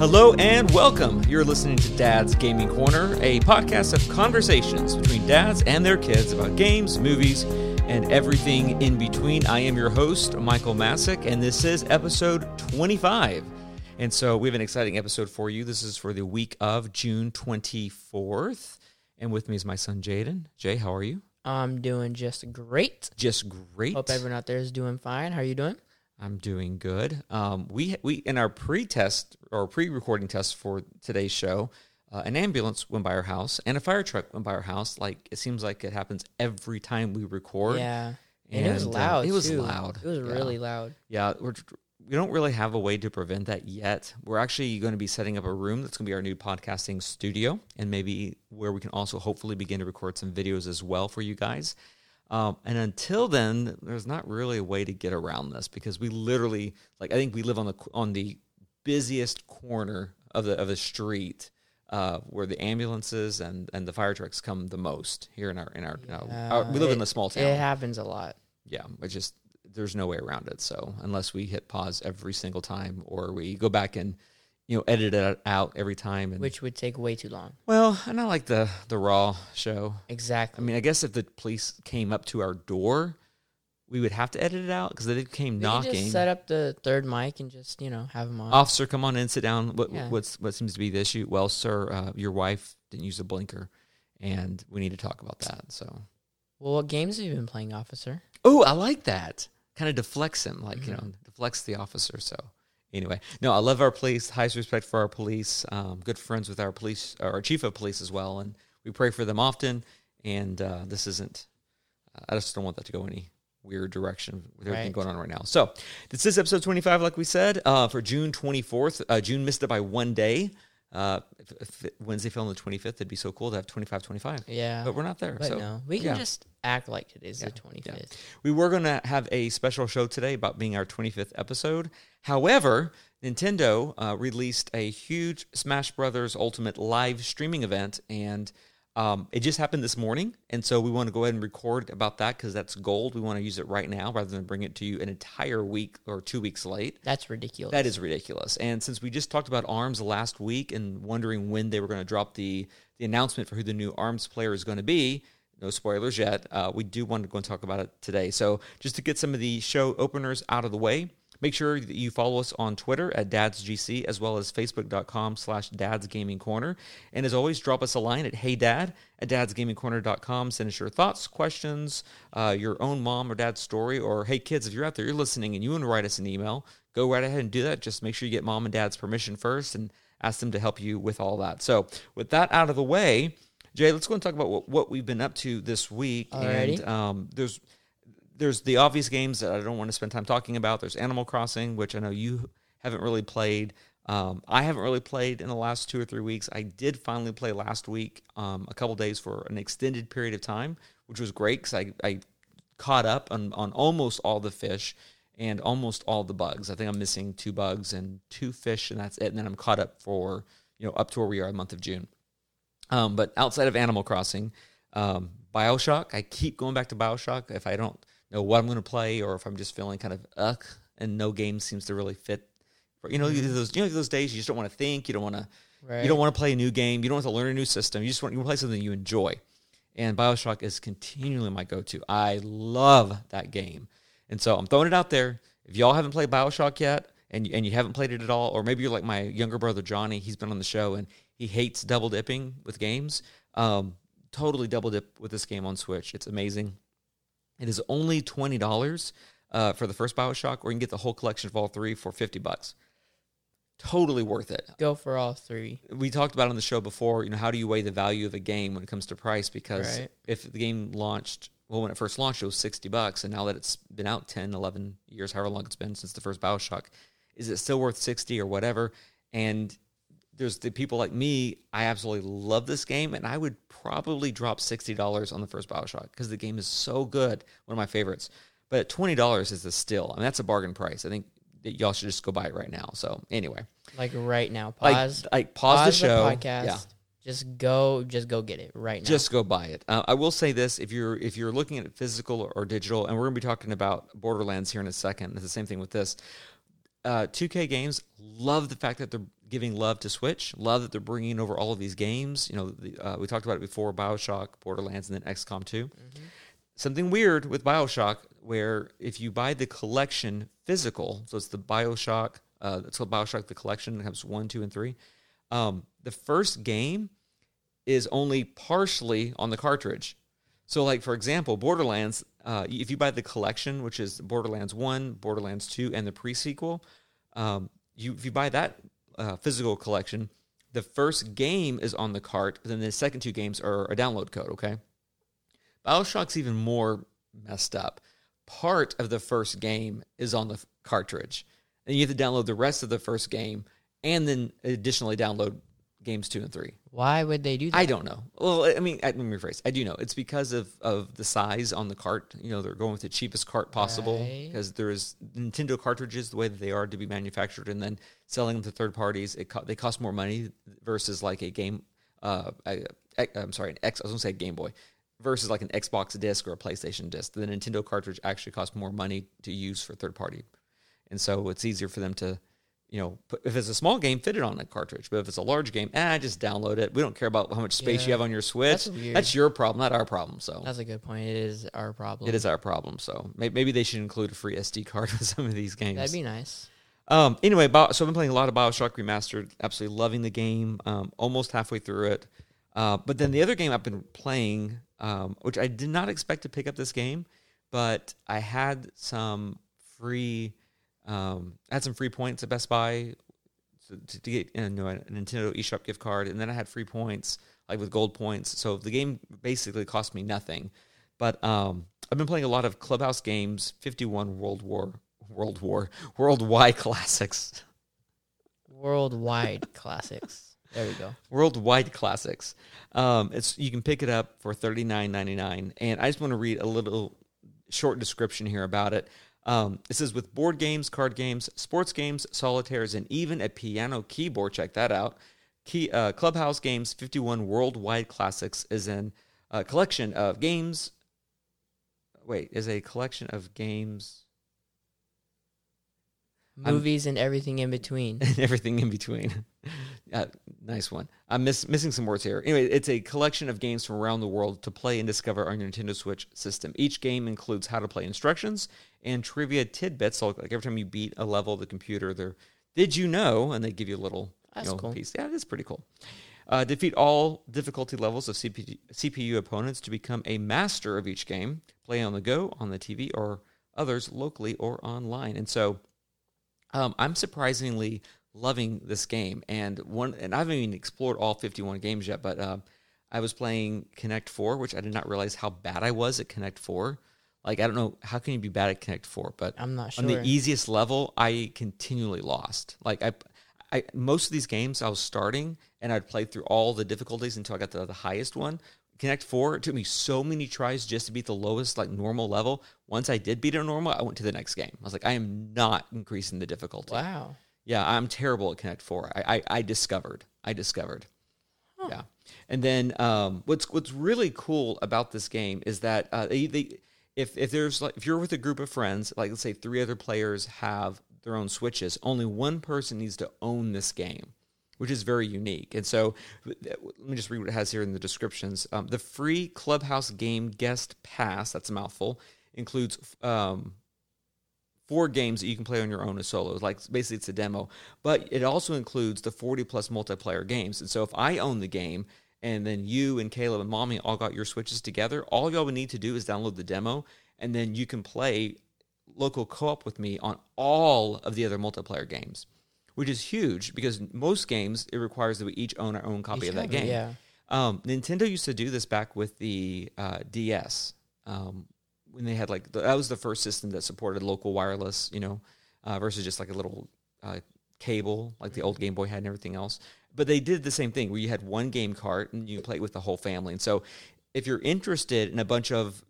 Hello and welcome. You're listening to Dad's Gaming Corner, a podcast of conversations between dads and their kids about games, movies, and everything in between. I am your host, Michael Masick, and this is episode 25. And so we have an exciting episode for you. This is for the week of June 24th. And with me is my son, Jaden. Jay, how are you? I'm doing just great. Just great. Hope everyone out there is doing fine. How are you doing? I'm doing good. Um, we we in our pre-test or pre-recording test for today's show, uh, an ambulance went by our house and a fire truck went by our house. Like it seems like it happens every time we record. Yeah, and, it was uh, loud. it was too. loud. It was Yeah. really loud. Yeah, we're, we don't really have a way to prevent that yet. We're actually going to be setting up a room that's going to be our new podcasting studio, and maybe where we can also hopefully begin to record some videos as well for you guys. Um, and until then, there's not really a way to get around this because we literally, like, I think we live on the on the busiest corner of the of the street. Uh, where the ambulances and, and the fire trucks come the most here in our in our, in our- our- we live in it- a small town It happens a lot. yeah, it just there's no way around it. So unless we hit pause every single time, or we go back and you know edit it out every time, and which would take way too long. well, and I like the the raw show. Exactly. I mean, I guess if the police came up to our door, we would have to edit it out because they came We knocking. just set up the third mic and just you know have them on. Officer, come on in, sit down. What Yeah. what's what seems to be the issue? Well, sir, uh, your wife didn't use a blinker, and we need to talk about that. So, Well, what games have you been playing, officer? Oh, I like that. Kind of deflects him, like you Mm-hmm. know, deflects the officer. So anyway, no, I love our police. Highest respect for our police. Um, good friends with our police, our chief of police as well, and we pray for them often. And uh, this isn't. I just don't want that to go any weird direction with everything Right. going on right now. So this is episode twenty five, like we said, uh, for June twenty fourth. Uh, June missed it by one day. Uh, if, if it- Wednesday fell on the twenty fifth, it'd be so cool to have 25, 25. Yeah, But we're not there. but so no, we can yeah. just act like today's Yeah, the twenty fifth. We were going to have a special show today about being our 25th episode. However, Nintendo uh, released a huge Smash Brothers Ultimate live streaming event, and um, it just happened this morning. And so we want to go ahead and record about that because that's gold. We want to use it right now rather than bring it to you an entire week or two weeks late. That's ridiculous. That is ridiculous. And since we just talked about ARMS last week and wondering when they were going to drop the, the announcement for who the new ARMS player is going to be, no spoilers yet, uh, we do want to go and talk about it today. So just to get some of the show openers out of the way, make sure that you follow us on Twitter at dadsgc as well as facebook.com slash dadsgamingcorner. And as always, drop us a line at heydad at dadsgamingcorner.com. Send us your thoughts, questions, uh, your own mom or dad's story, or hey kids, if you're out there, you're listening and you want to write us an email, go right ahead and do that. Just make sure you get mom and dad's permission first and ask them to help you with all that. So with that out of the way, Jay, let's go and talk about what, what we've been up to this week. Alrighty. And um, there's there's the obvious games that I don't want to spend time talking about. There's Animal Crossing, which I know you haven't really played. Um, I haven't really played in the last two or three weeks. I did finally play last week, um, a couple days for an extended period of time, which was great because I, I caught up on, on almost all the fish and almost all the bugs. I think I'm missing two bugs and two fish, and that's it. And then I'm caught up for you know up to where we are the month of June. Um, but outside of Animal Crossing, um, Bioshock, I keep going back to Bioshock. If I don't know what I'm going to play, or if I'm just feeling kind of ugh, and no game seems to really fit. You know, those you know those days you just don't want to think, you don't want to, Right. you don't want to play a new game, you don't want to learn a new system. You just want you want to play something you enjoy. And Bioshock is continually my go-to. I love that game, and so I'm throwing it out there. If y'all haven't played Bioshock yet, and and you haven't played it at all, or maybe you're like my younger brother Johnny, he's been on the show and he hates double dipping with games. Um, totally double dip with this game on Switch. It's amazing. It is only twenty dollars uh, for the first Bioshock, or you can get the whole collection of all three for fifty bucks. Totally worth it. Go for all three. We talked about on the show before. You know, how do you weigh the value of a game when it comes to price? Because Right. if the game launched, well, when it first launched, it was sixty bucks, and now that it's been out 10, 11 years, however long it's been since the first Bioshock, is it still worth sixty or whatever? And there's the people like me. I absolutely love this game, and I would probably drop sixty dollars on the first Bioshock because the game is so good. One of my favorites. But twenty dollars is a still. I mean, that's a bargain price. I think that y'all should just go buy it right now. So anyway, Like right now. Pause. like pause, the show. podcast. Yeah, Just go. Just go get it right now. just go buy it. Uh, I will say this: if you're if you're looking at physical or, or digital, and we're going to be talking about Borderlands here in a second. It's the same thing with this. Uh, 2K games love the fact that they're giving love to Switch. Love that they're bringing over all of these games. You know, the, uh, we talked about it before: Bioshock, Borderlands, and then XCOM 2 Something weird with Bioshock, where if you buy the collection physical, so it's the Bioshock, uh, it's called Bioshock the Collection. It comes one, two, and three. Um, the first game is only partially on the cartridge. So, like for example, Borderlands, uh, if you buy the collection, which is Borderlands One, Borderlands Two, and the pre-sequel, um, you if you buy that uh, physical collection, the first game is on the cart, then the second two games are a download code. Okay, Bioshock's even more messed up. Part of the first game is on the f- cartridge, and you have to download the rest of the first game, and then additionally download games two and three. Why would they do that? I don't know. Well, I mean, I, let me rephrase. I do know. It's because of, of the size on the cart. You know, they're going with the cheapest cart possible Right. because there is Nintendo cartridges the way that they are to be manufactured, and then selling them to third parties. It co- they cost more money versus like a game. Uh, I, I'm sorry, an X. I was going to say Game Boy versus like an Xbox disc or a PlayStation disc. The Nintendo cartridge actually costs more money to use for third party, and so it's easier for them to you know, if it's a small game, fit it on a cartridge. But if it's a large game, eh, just download it. We don't care about how much space you have on your Switch. That's. That's your problem, not our problem. So That's a good point. It is our problem. it is our problem. So maybe they should include a free SD card with some of these games. That'd be nice. Um, anyway, Bio- so I've been playing a lot of Bioshock Remastered. Absolutely loving the game. Um, almost halfway through it. Uh, but then the other game I've been playing, um, which I did not expect to pick up this game, but I had some free, um, I had some free points at Best Buy to, to, get you know, a Nintendo eShop gift card, and then I had free points like with gold points. So the game basically cost me nothing. But um, I've been playing a lot of Clubhouse games, 51 World War, World War, Worldwide Classics, Worldwide classics. There we go. Worldwide Classics. Um, it's you can pick it up for 39.99, and I just want to read a little short description here about it. Um, it says with board games, card games, sports games, solitaires, and even a piano keyboard. Check that out. Key, uh, Clubhouse Games 51 Worldwide Classics is an uh, collection of games. Wait, is a collection of games I'm- Movies and everything in between. and everything in between. uh, nice one. I'm miss, missing some words here. Anyway, it's a collection of games from around the world to play and discover on your Nintendo Switch system. Each game includes how to play instructions and trivia tidbits. So, like every time you beat a level of the computer, they're did you know? And they give you a little you know, cool. piece. Yeah, it is pretty cool. Uh, defeat all difficulty levels of CPU, CPU opponents to become a master of each game. Play on the go, on the TV, or others locally or online. And so um, I'm surprisingly loving this game, and one, and I haven't even explored all 51 games yet. But uh, I was playing Connect Four, which I did not realize how bad I was at Connect Four. Like I don't know how can you be bad at Connect Four, but I'm not on the easiest level, I continually lost. Like I, I most of these games I was starting, and I'd play through all the difficulties until I got to the highest one. Connect Four, it took me so many tries just to beat the lowest, like normal level. Once I did beat it normal, I went to the next game. I was like, I am not increasing the difficulty. Wow. Yeah, I'm terrible at Connect Four. I I, I discovered. I discovered. Yeah, and then um, what's what's really cool about this game is that uh, they, they if if there's like if you're with a group of friends, like let's say three other players have their own switches, only one person needs to own this game, which is very unique. And so, let me just read what it has here in the descriptions. Um, the free Clubhouse Game Guest Pass, that's a mouthful, includes um, four games that you can play on your own as solos. Like basically, it's a demo, but it also includes the 40 plus multiplayer games. And so, if I own the game and then you and Caleb and Mommy all got your switches together, all y'all would need to do is download the demo, and then you can play local co-op with me on all of the other multiplayer games, which is huge because most games it requires that we each own our own copy Each of that copy, game. yeah. Um, Nintendo used to do this back with the uh, DS um, when they had like the, that was the first system that supported local wireless, you know, uh, versus just like a little uh, cable like the old Game Boy had and everything else. But they did the same thing where you had one game cart and you play with the whole family. And so, if you're interested in a bunch of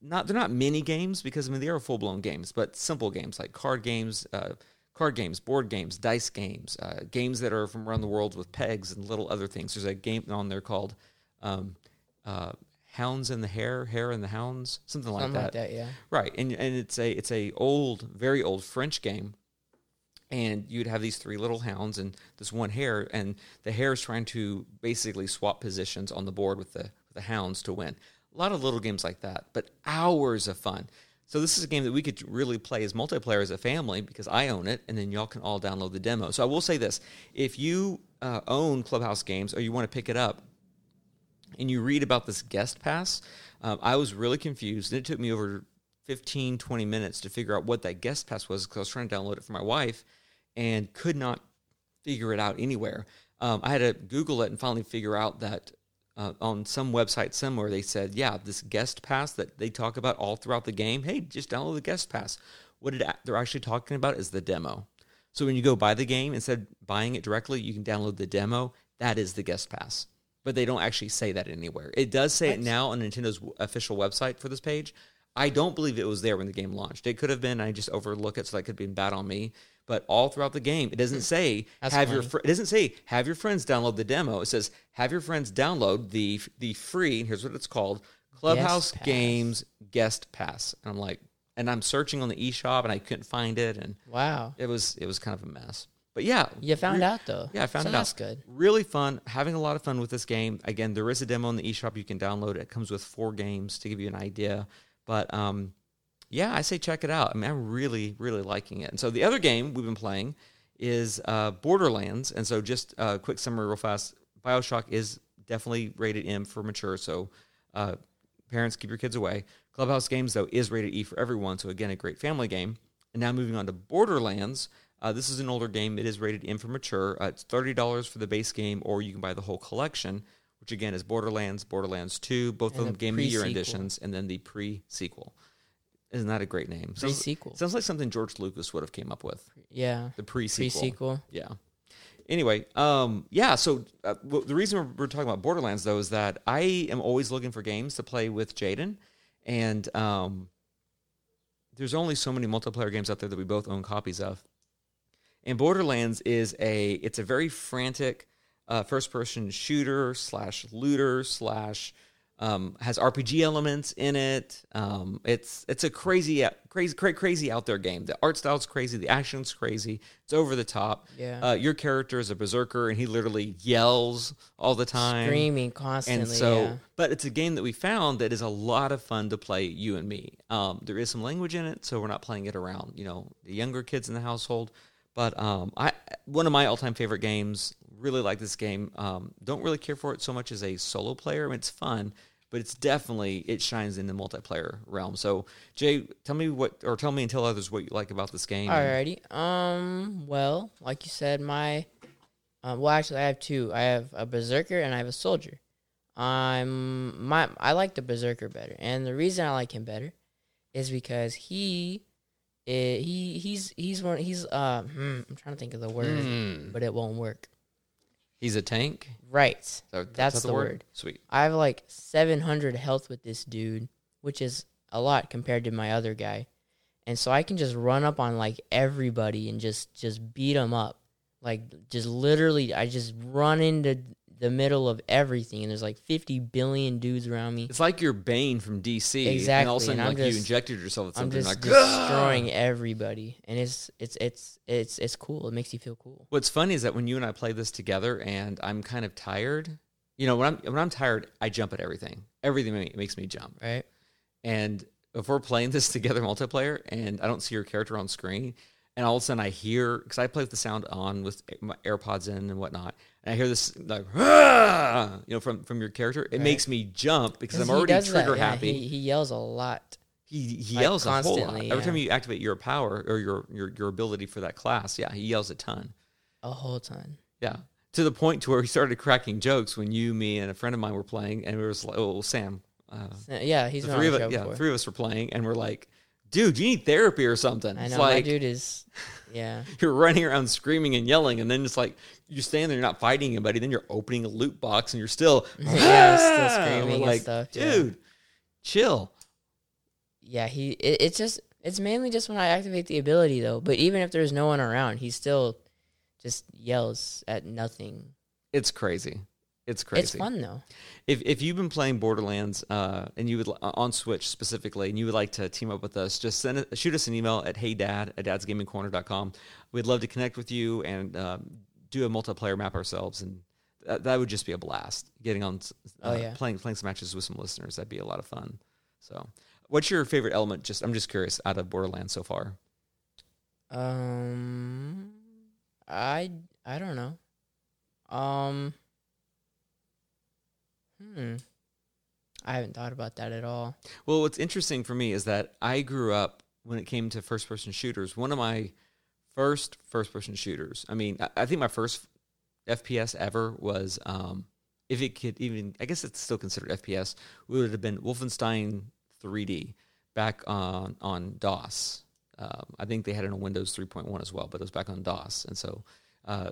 not they're not mini games because I mean they are full blown games, but simple games like card games, uh, card games, board games, dice games, uh, games that are from around the world with pegs and little other things. There's a game on there called um, uh, Hounds and the Hare, Hare and the Hounds, something like Something that. like that, yeah. Right, and and it's a it's a old, very old French game, and you'd have these three little hounds and this one hare, and the hare is trying to basically swap positions on the board with the the hounds to win. A lot of little games like that, but hours of fun. So this is a game that we could really play as multiplayer as a family because I own it, and then y'all can all download the demo. So I will say this: if you uh, own Clubhouse Games or you want to pick it up, and you read about this guest pass, um, I was really confused. And it took me over 15, 20 minutes to figure out what that guest pass was because I was trying to download it for my wife and could not figure it out anywhere. Um, I had to Google it and finally figure out that uh, on some website somewhere they said, yeah, this guest pass that they talk about all throughout the game. Hey, just download the guest pass. What it, they're actually talking about is the demo. So when you go buy the game, instead of buying it directly, you can download the demo. That is the guest pass. But they don't actually say that anywhere. It does say it now on Nintendo's official website for this page. I don't believe it was there when the game launched. It could have been. I just overlook it, so that could have been bad on me. But all throughout the game, it doesn't say That's have your fr- it doesn't say have your friends download the demo. It says have your friends download the the free. And here's what it's called: Clubhouse. Games Guest Pass. And I'm like, and I'm searching on the eShop and I couldn't find it, and Wow. it was it was kind of a mess. But yeah, You found re- out though. Yeah, I found so it That's out. good. Really fun. Having a lot of fun with this game. Again, there is a demo in the eShop you can download. It comes with four games to give you an idea. But um, yeah, I say check it out. I mean, I'm really, really liking it. And so the other game we've been playing is uh, Borderlands. And so just a quick summary, real fast. Bioshock is definitely rated M for mature. So uh, parents keep your kids away. Clubhouse Games though is rated E for everyone. So again, a great family game. And now moving on to Borderlands. Uh, this is an older game. It is rated M for mature. Uh, it's thirty dollars for the base game, or you can buy the whole collection, which again is Borderlands, Borderlands Two, both And of them the Game of the Year editions, and then the pre-sequel. Isn't that a great name? Sounds, Pre-sequel. sounds like something George Lucas would have came up with. Yeah. The pre-sequel. Pre-sequel. Yeah. Anyway, um, yeah. So uh, w- the reason we're, we're talking about Borderlands though is that I am always looking for games to play with Jaden, and um, there's only so many multiplayer games out there that we both own copies of. And Borderlands is a it's a very frantic uh, first person shooter slash looter slash um, has RPG elements in it. Um, it's it's a crazy crazy cra- crazy out there game. The art style's crazy, the action's crazy. It's over the top. Yeah. Uh, your character is a berserker and he literally yells all the time. Screaming constantly. And so, yeah. but it's a game that we found that is a lot of fun to play, you and me. Um, there is some language in it, so we're not playing it around, you know, the younger kids in the household. But um, I, one of my all-time favorite games. Really like this game. Um, don't really care for it so much as a solo player. I mean, it's fun, but it's definitely it shines in the multiplayer realm. So, Jay, tell me what, or tell me and tell others what you like about this game. Alrighty. Um. Well, like you said, my. Um, well, actually, I have two. I have a berserker and I have a soldier. I'm my. I like the berserker better, and the reason I like him better is because he, eh, he he's he's one he's uh. Hmm, I'm trying to think of the word, Mm. but it won't work. He's a tank. Right. So That's that the word. Sweet. I have like 700 health with this dude, which is a lot compared to my other guy. And so I can just run up on like everybody and just just beat them up. Like just literally I just run into the middle of everything and there's like 50 billion dudes around me. It's like you're Bane from DC. Exactly. And all of a sudden, I'm like you just- injected yourself with I'm something just like destroying everybody and it's it's it's it's it's cool. It makes you feel cool. What's funny is that when you and I play this together, and I'm kind of tired. You know, when I'm when I'm tired, I jump at everything. Everything makes me jump. Right? And if we're playing this together multiplayer, and I don't see your character on screen, and all of a sudden I hear because I play with the sound on with my AirPods in and whatnot, and I hear this like you know from from your character, it Right. makes me jump because I'm already does that, trigger yeah, happy. He, he yells a lot. He, he Like, yells a whole lot. constantly, Every time you activate your power or your, your your ability for that class, yeah, he yells a ton. A whole ton. Yeah, to the point to where he started cracking jokes when you, me, and a friend of mine were playing, and it was like, oh, Sam, uh, Yeah, he's the been on three of show us, yeah, three of us were playing, and we're like, dude, you need therapy or something. I It's know like that dude is, yeah, you're running around screaming and yelling, and then it's like you stand there, you're not fighting anybody, then you're opening a loot box, and you're still, Yeah, still "Ah!" screaming and like, stuff, yeah. dude, chill. yeah. He, it, it's just, it's mainly just when I activate the ability though. But even if there's no one around, he still just yells at nothing. It's crazy. It's crazy. It's fun though. If if you've been playing Borderlands uh, and you would li- on Switch specifically, and you would like to team up with us, just send it, shoot us an email at heydad at dadsgamingcorner.com. We'd love to connect with you and um, do a multiplayer map ourselves, and that, that would just be a blast. Getting on, uh, Oh, yeah. playing playing some matches with some listeners, that'd be a lot of fun. So, what's your favorite element? Just I'm just curious out of Borderlands so far. Um, I I don't know. Um, hmm. I haven't thought about that at all. Well, what's interesting for me is that I grew up when it came to first person shooters. One of my first first person shooters. I mean, I, I think my first FPS ever was, um, if it could even, I guess it's still considered FPS, would have been Wolfenstein 3D back on on DOS. Um, I think they had it on Windows 3.1 as well, but it was back on DOS, and so. Uh,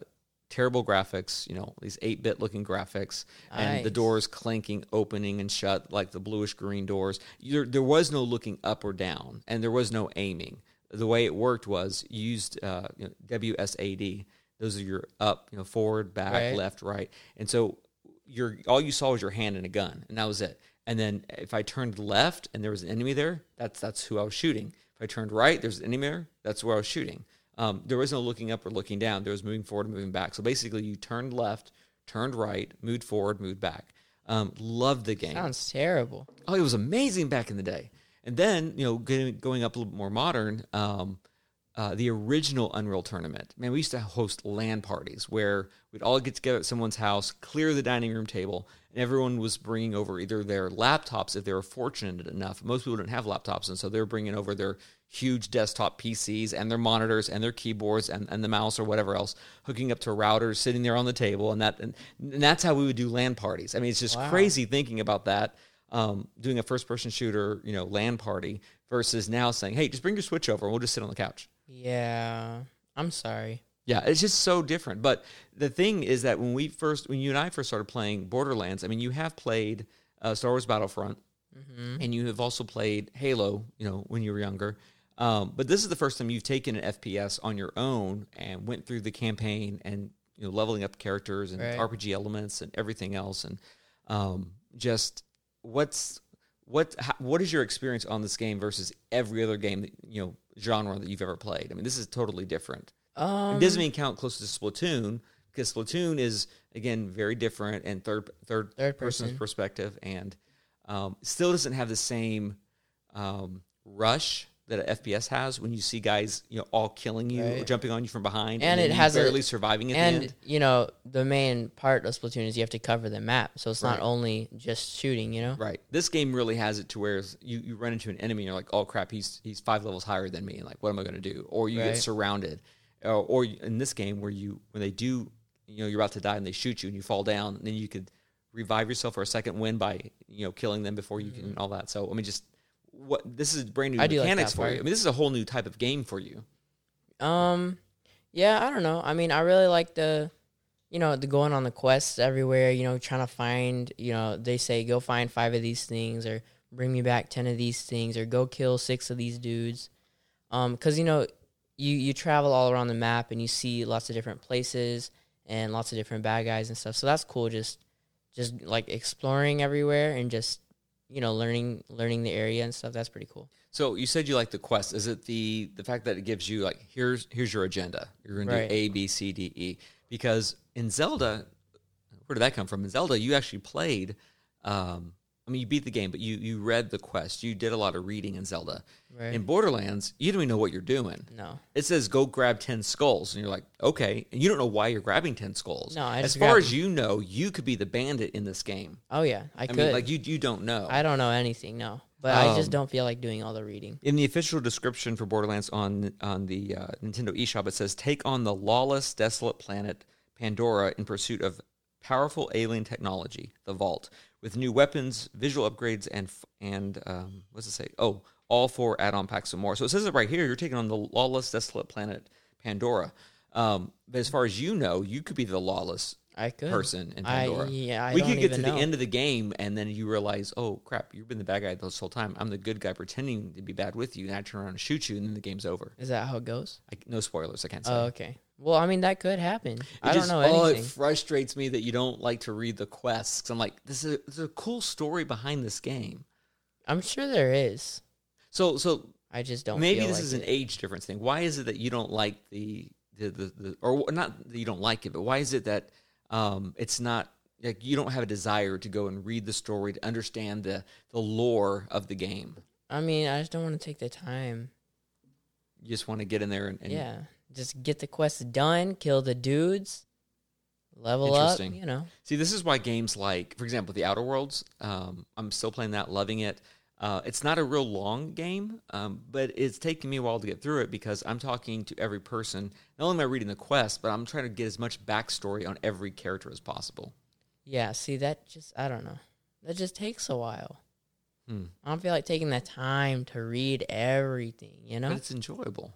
terrible graphics, you know, these 8-bit looking graphics and the doors clanking, opening and shut like the bluish green doors. There, there was no looking up or down, and there was no aiming. The way it worked was you used uh, you know, WSAD. Those are your up, you know, forward, back, Right. left, right, and so your all you saw was your hand and a gun, and that was it. And then if I turned left and there was an enemy there, that's that's who I was shooting. If I turned right, there's an enemy there, that's where I was shooting. Um, there was no looking up or looking down. There was moving forward, and moving back. So basically, you turned left, turned right, moved forward, moved back. Um, loved the game. Sounds terrible. Oh, it was amazing back in the day. And then, you know, getting, going up a little bit more modern, um, uh, the original Unreal Tournament. Man, we used to host LAN parties where we'd all get together at someone's house, clear the dining room table, and everyone was bringing over either their laptops if they were fortunate enough. Most people didn't have laptops, and so they were bringing over their huge desktop PCs and their monitors and their keyboards and, and the mouse or whatever else, hooking up to routers, sitting there on the table, and that and, and that's how we would do LAN parties. I mean, it's just Wow. crazy thinking about that um, doing a first person shooter, you know, LAN party versus now saying, hey, just bring your Switch over and we'll just sit on the couch. Yeah, I'm sorry. Yeah, it's just so different. But the thing is that when we first, when you and I first started playing Borderlands, I mean, you have played uh, Star Wars Battlefront Mm-hmm. and you have also played Halo, you know, when you were younger. Um, but this is the first time you've taken an FPS on your own and went through the campaign and you know leveling up characters and Right. RPG elements and everything else. And um, just what's what how, what is your experience on this game versus every other game that you know genre that you've ever played? I mean, this is totally different. Um, it doesn't even count close to Splatoon because Splatoon is again very different and third third, Third person's person. perspective and um, still doesn't have the same um, rush that an FPS has when you see guys you know all killing you or Right. jumping on you from behind And then it has a- barely surviving at the and end. you know the main part of Splatoon is you have to cover the map, so it's Right. not only just shooting. You know, Right. This game really has it to where you, you run into an enemy and you're like, oh crap, he's he's five levels higher than me. And like, what am I going to do? Or you get surrounded. Or, or in this game where you when they do, you know, you're about to die and they shoot you and you fall down, and then you could revive yourself for a second win by you know killing them before you mm-hmm. can all that. So I mean, just what this is brand new. I like mechanics that for you. I mean, this is a whole new type of game for you. Um, yeah, I don't know. I mean, I really like the, you know, the going on the quests everywhere. You know, trying to find. You know, they say go find five of these things, or bring me back ten of these things, or go kill six of these dudes. Um, because you know, you you travel all around the map and you see lots of different places and lots of different bad guys and stuff. So that's cool. Just just like exploring everywhere and just you know learning learning the area and stuff. That's pretty cool. So you said you like the quest. Is it the the fact that it gives you like here's here's your agenda. You're going to Right. do A B C D E because in Zelda, where did that come from? In Zelda, you actually played. Um, I mean, you beat the game, but you you read the quest. You did a lot of reading in Zelda. Right. In Borderlands, you don't even know what you're doing. no. It says go grab ten skulls, and you're like, okay, and you don't know why you're grabbing ten skulls. No, I as far as you know, you could be the bandit in this game. Oh yeah, I, I, could. mean, like you you don't know. I don't know anything, no. But I just Um, don't feel like doing all the reading. In the official description for Borderlands on on the uh, Nintendo eShop, it says, "Take on the lawless, desolate planet Pandora in pursuit of powerful alien technology, the Vault, with new weapons, visual upgrades, and and um, what's it say? Oh, all four add-on packs and more." So it says it right here. You're taking on the lawless, desolate planet Pandora. Um, but as far as you know, you could be the lawless I could. person in I Pandora. yeah. I we could get to know. the end of the game and then you realize, oh crap, you've been the bad guy this whole time. I'm the good guy pretending to be bad with you, and I turn around and shoot you, and then the game's over. Is that how it goes? I, no spoilers, I can't say. Oh, okay. Well, I mean that could happen. It I don't just- know Oh, anything. it frustrates me that you don't like to read the quests. 'Cause I'm like, this is, a, this is a cool story behind this game. I'm sure there is. So, so I just don't. maybe this like is an age difference thing. Why is it that you don't like the the, the, the or not that you don't like it, but why is it that um, it's not like you don't have a desire to go and read the story to understand the the lore of the game? I mean, I just don't want to take the time. You just want to get in there and, and yeah, just get the quest done, kill the dudes, level up. You know. See, this is why games like, for example, the Outer Worlds. Um, I'm still playing that, loving it. Uh, it's not a real long game, um, but it's taking me a while to get through it because I'm talking to every person. Not only am I reading the quest, but I'm trying to get as much backstory on every character as possible. Yeah. See, that just I don't know. That just takes a while. Hmm. I don't feel like taking the time to read everything. You know. But it's enjoyable.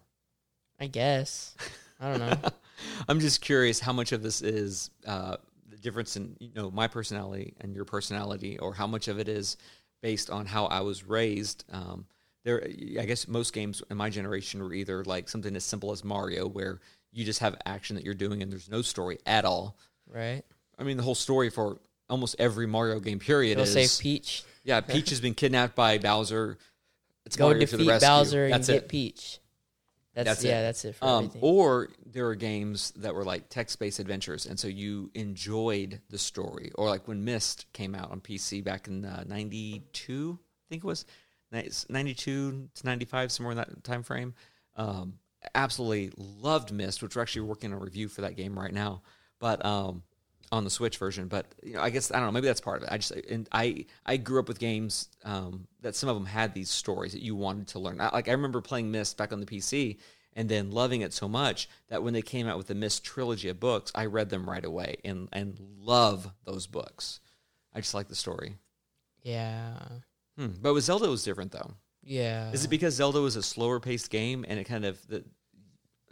I guess. I don't know. I'm just curious how much of this is uh, the difference in you know my personality and your personality, or how much of it is based on how I was raised. Um, there, I guess most games in my generation were either like something as simple as Mario, where you just have action that you're doing and there's no story at all. right. I mean, the whole story for almost every Mario game period Go is save Peach. yeah, Peach has been kidnapped by Bowser. It's Go Mario defeat. Bowser and That's get it. Peach. That's, That's it. yeah. That's it for Um, everything. or there are games that were like text-based adventures, and so you enjoyed the story. Or like when Myst came out on PC back in uh, '92, I think it was '92 to '95, somewhere in that time frame. Um, absolutely loved Myst, which we're actually working on a review for that game right now. But um, on the Switch version, but you know, I guess I don't know. Maybe that's part of it. I just and I I grew up with games um, that some of them had these stories that you wanted to learn. I, like I remember playing Myst back on the PC and then loving it so much that when they came out with the Myst trilogy of books, I read them right away and and love those books. I just like the story. yeah. Hmm. But with Zelda, it was different though. Yeah. Is it because Zelda was a slower paced game and it kind of the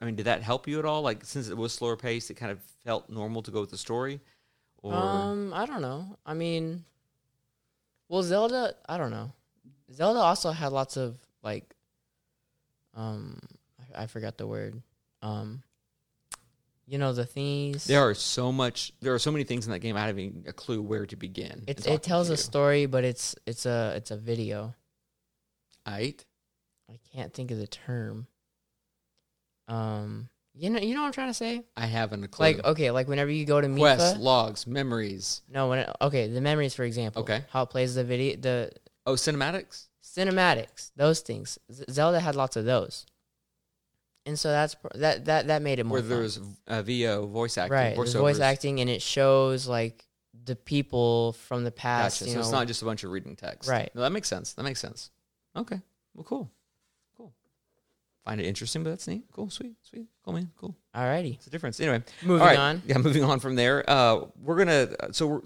I mean, did that help you at all? Like since it was slower paced, it kind of felt normal to go with the story? Or Um, I don't know. I mean, well, Zelda. I don't know. Zelda also had lots of like, um, I, I forgot the word. Um, you know the things. There are so much. There are so many things in that game. I haven't even a clue where to begin. It it tells a story, but it's it's a it's a video. Right? I can't think of the term. Um, you know you know what I'm trying to say. I haven't a clue. Like okay, like whenever you go to Mipha, quests, logs, memories. no, when it, okay, the memories for example. Okay. how it plays the video, the Oh, cinematics. Cinematics, those things. Z- Zelda had lots of those, and so that's that that that made it more Where fun. there's uh, VO voice acting, right. Voiceovers. voice acting, and it shows like the people from the past. Gotcha. You So know, it's not just a bunch of reading text. Right. No, that makes sense. That makes sense. Okay. Well. Cool. Find it interesting, but that's neat. Cool. Sweet. Sweet. Cool, man. Cool. alrighty. It's a difference. Anyway. Moving All right. on. Yeah, moving on from there. Uh, we're gonna so we're,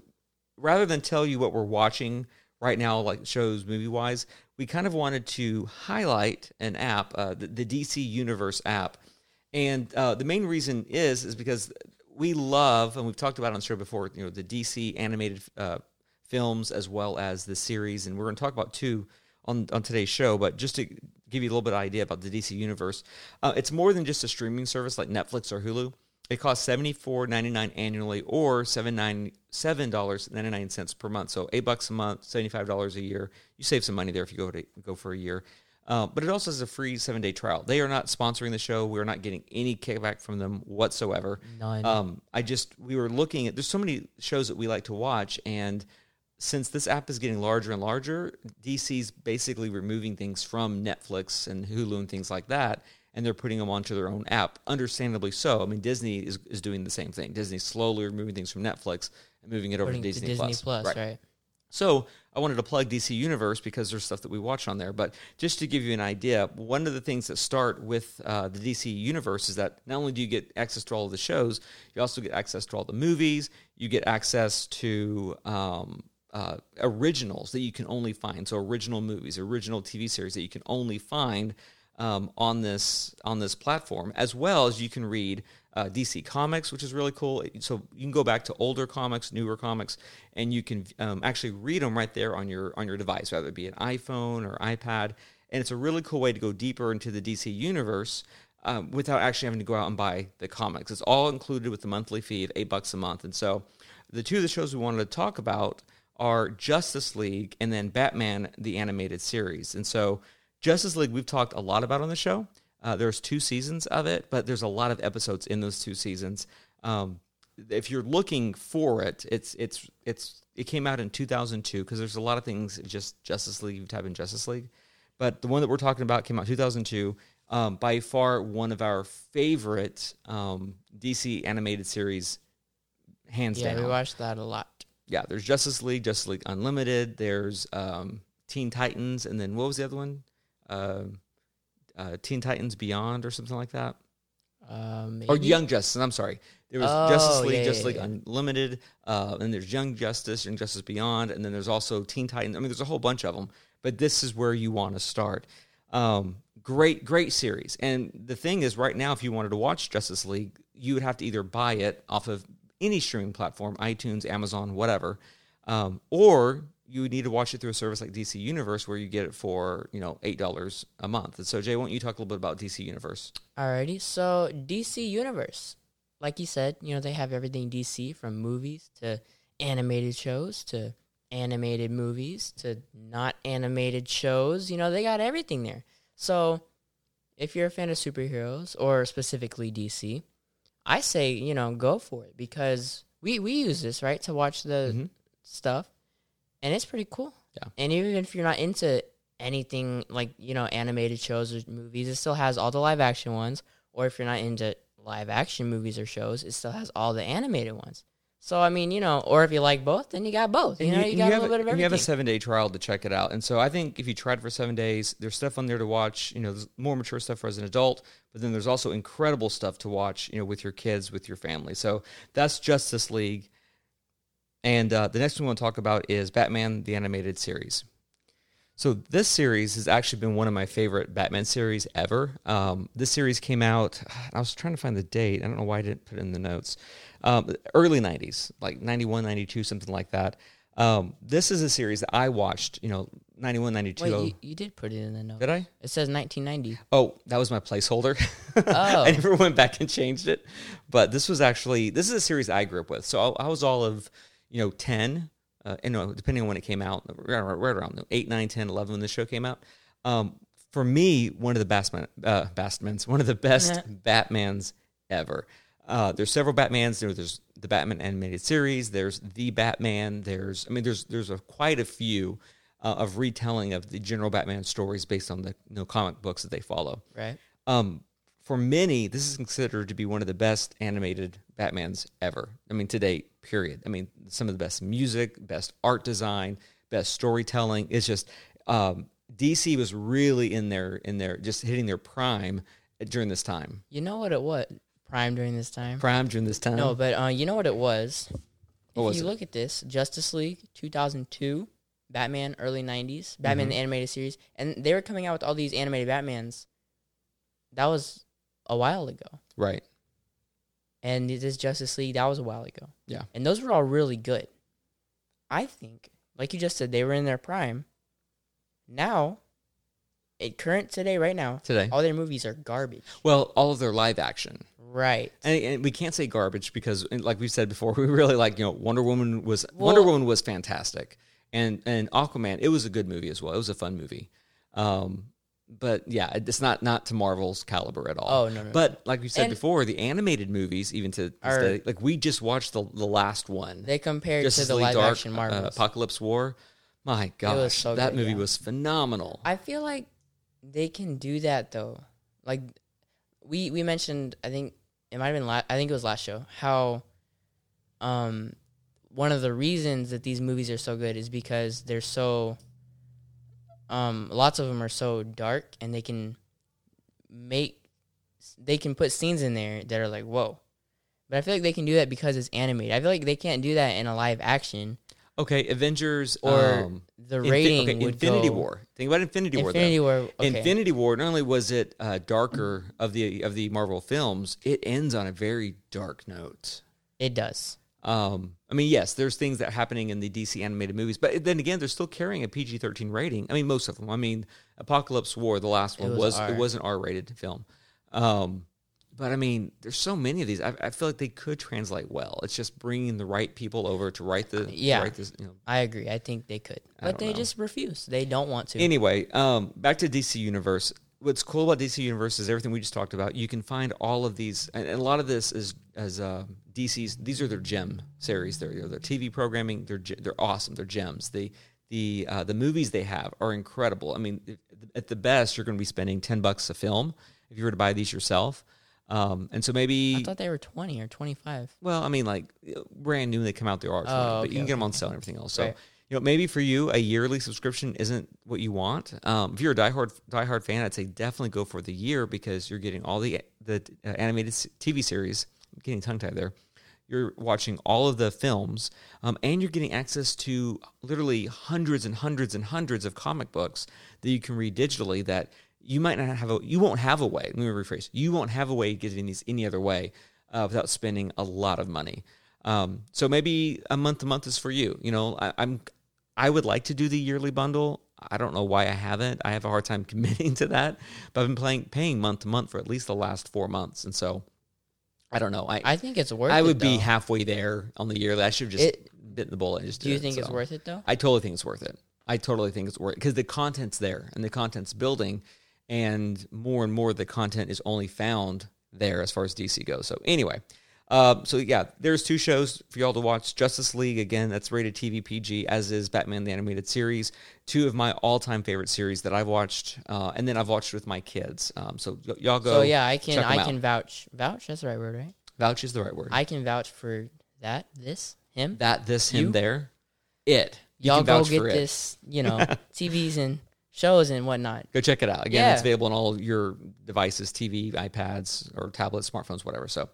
rather than tell you what we're watching right now, like shows movie wise, we kind of wanted to highlight an app, uh, the, the DC Universe app, and uh, the main reason is is because we love, and we've talked about it on the show before, you know, the DC animated uh, films as well as the series, and we're going to talk about two on on today's show. But just to give you a little bit of idea about the DC universe, uh, it's more than just a streaming service like Netflix or Hulu. It costs seventy four ninety nine annually, or seven nine seven dollars ninety nine cents per month. So eight bucks a month, seventy five dollars a year. You save some money there if you go to go for a year. Uh, but it also has a free seven day trial. They are not sponsoring the show. We are not getting any kickback from them whatsoever. None. Um, I just we were looking at. There's so many shows that we like to watch, and since this app is getting larger and larger, DC's basically removing things from Netflix and Hulu and things like that, and they're putting them onto their own app. Understandably so. I mean, Disney is, is doing the same thing. Disney's slowly removing things from Netflix and moving it over to Putting to Disney, Disney Plus. Plus, right? So I wanted to plug DC Universe because there's stuff that we watch on there. But just to give you an idea, one of the things that start with uh, the DC Universe is that not only do you get access to all of the shows, you also get access to all the movies. You get access to um, uh, originals that you can only find. So original movies, original TV series that you can only find. um, on this on this platform, as well as you can read uh, DC Comics, which is really cool. So you can go back to older comics, newer comics, and you can um, actually read them right there on your on your device, whether it be an iPhone or iPad. And it's a really cool way to go deeper into the DC universe um, without actually having to go out and buy the comics. It's all included with the monthly fee of eight bucks a month. And so the two of the shows we wanted to talk about are Justice League and then Batman the animated series. And so Justice League we've talked a lot about on the show. Uh, there's two seasons of it, but there's a lot of episodes in those two seasons. Um, if you're looking for it, it's it's it's it came out in 2002 because there's a lot of things just Justice League. You type in Justice League, but the one that we're talking about came out 2002. Um, by far one of our favorite um, DC animated series, hands Yeah, down. we watched that a lot. Yeah, there's Justice League, Justice League Unlimited. There's um, Teen Titans, and then what was the other one? Uh, uh, Teen Titans Beyond or something like that, Um, or Young Justice. I'm sorry. There was Oh, Justice League, yeah, Justice League yeah. Unlimited, uh, and there's Young Justice, Young Justice Beyond, and then there's also Teen Titans. I mean, there's a whole bunch of them, but this is where you want to start. Um, great, great series. And the thing is, right now, if you wanted to watch Justice League, you would have to either buy it off of any streaming platform, iTunes, Amazon, whatever, um, or you need to watch it through a service like DC Universe, where you get it for you know eight dollars a month. And so, Jay, why don't you talk a little bit about DC Universe? Alrighty, so DC Universe, like you said, you know they have everything DC from movies to animated shows to animated movies to not animated shows. You know they got everything there. So if you're a fan of superheroes or specifically DC, I say you know go for it because we we use this right to watch the Mhm. stuff, and it's pretty cool. Yeah. and even if you're not into anything like you know animated shows or movies, it still has all the live action ones. Or if you're not into live action movies or shows, it still has all the animated ones. So I mean, you know, or if you like both, then you got both. You And know, you, and got a have little bit of and You have a seven day trial to check it out. And so I think if you tried for seven days, there's stuff on there to watch. You know, there's more mature stuff for as an adult, but then there's also incredible stuff to watch. You know, with your kids, with your family. So that's Justice League. And uh, the next one we want to talk about is Batman the Animated Series. So this series has actually been one of my favorite Batman series ever. Um, this series came out. I was trying to find the date. I don't know why I didn't put it in the notes. Um, early '90s, like 91, 92, something like that. Um, this is a series that I watched. You know, 91, 92. Wait, you, you did put it in the note. Did I? It says 1990. Oh, that was my placeholder. Oh. I never went back and changed it. But this was actually this is a series I grew up with. So I, I was all of you know ten, uh, and no, depending on when it came out, right, right, around 8, 9, 10, 11 when the show came out. Um, for me, one of the Batman, uh, Batmans, one of the best Batmans ever. Uh, there's several Batmans. There, there's the Batman animated series. There's the Batman. There's, I mean, there's there's a, quite a few uh, of retelling of the general Batman stories based on the you know, comic books that they follow. Right. Um, for many, this is considered to be one of the best animated Batmans ever. I mean, to date, period. I mean, some of the best music, best art design, best storytelling. It's just um, DC was really in their in their just hitting their prime during this time. You know what it was? Prime during this time. Prime during this time. No, but uh, you know what it was? What if was you it? look at this, Justice League 2002, Batman early 90s, Batman Mm-hmm. the animated series, and they were coming out with all these animated Batmans. That was a while ago. right. And this Justice League, that was a while ago. Yeah. And those were all really good. I think, like you just said, they were in their prime. Now, at current today, right now, Today. all their movies are garbage. Well, all of their live action. Right. And, and we can't say garbage because, like we said before, we really like you know Wonder Woman was Wonder Woman was fantastic, and and Aquaman it was a good movie as well. It was a fun movie, um, but yeah, it's not not to Marvel's caliber at all. Oh, no, no, But like we said And- before, the animated movies, even to Are- like we just watched the the last one, They compared Justice to the live Dark, action uh, Marvels. Apokolips War. My gosh, so that good, movie yeah. was phenomenal. I feel like they can do that though. Like we we mentioned, I think it might have been. La- I think it was last show. How um one of the reasons that these movies are so good is because they're so um lots of them are so dark and they can make they can put scenes in there that are like whoa. But I feel like they can do that because it's animated. I feel like they can't do that in a live action. Okay, Avengers Or um, the Infi- rating okay, would Infinity go- War. Think about Infinity War. Infinity though. War. Okay. Infinity War. Not only was it uh, darker of the of the Marvel films, it ends on a very dark note. It does. Um, I mean, yes, there's things that are happening in the DC animated movies, but then again, they're still carrying a PG-13 rating. I mean, most of them. I mean, Apokolips War, the last one was was, it was an R-rated film. Um, but I mean, there's so many of these. I, I feel like they could translate well. It's just bringing the right people over to write the Yeah. write this. You know. I agree. I think they could, but they know. just refuse. They don't want to. Anyway, um, back to DC Universe. What's cool about DC Universe is everything we just talked about. You can find all of these, and, and a lot of this is as uh, DC's. These are their gem series. They're you know, their TV programming. They're they're awesome. They're gems. The the uh, the movies they have are incredible. I mean, at the best, you're going to be spending ten bucks a film if you were to buy these yourself. Um, and so maybe I thought they were twenty or twenty-five. well, I mean, like brand new, they come out there are 20, Oh, but you okay, can get them on sale and everything else. So, Right. you know, maybe for you, a yearly subscription isn't what you want. Um, if you're a diehard diehard fan, I'd say definitely go for the year because you're getting all the the uh, animated TV series. I'm getting tongue tied there. You're watching all of the films, um, and you're getting access to literally hundreds and hundreds and hundreds of comic books that you can read digitally. That you might not have a you won't have a way. Let me rephrase. You won't have a way of getting these any other way uh, without spending a lot of money. Um, so maybe a month to month is for you. You know, I, I'm I would like to do the yearly bundle. I don't know why I haven't. I have a hard time committing to that, but I've been playing paying month to month for at least the last four months, and so I don't know. I I think it's worth. It. I it, would be halfway there on the yearly. I should have just It- bitten the bullet and just. Do you it, think it's so. worth it though? I totally think it's worth it. I totally think it's worth it because the content's there and the content's building, and more and more the content is only found there as far as DC goes. So anyway, uh, so yeah, there's two shows for y'all to watch. Justice League again, that's rated TV PG, as is Batman the Animated Series. Two of my all-time favorite series that I've watched, uh, and then I've watched with my kids. Um, so y- y'all go. So yeah, I can I out. can vouch vouch. That's the right word, right? Vouch is the right word. I can vouch for that. This him. that this him there, it. You Y'all go get this. You know, TVs and shows and whatnot. Go check it out. Again, it's available on all your devices, TV, iPads, or tablets, smartphones, whatever. So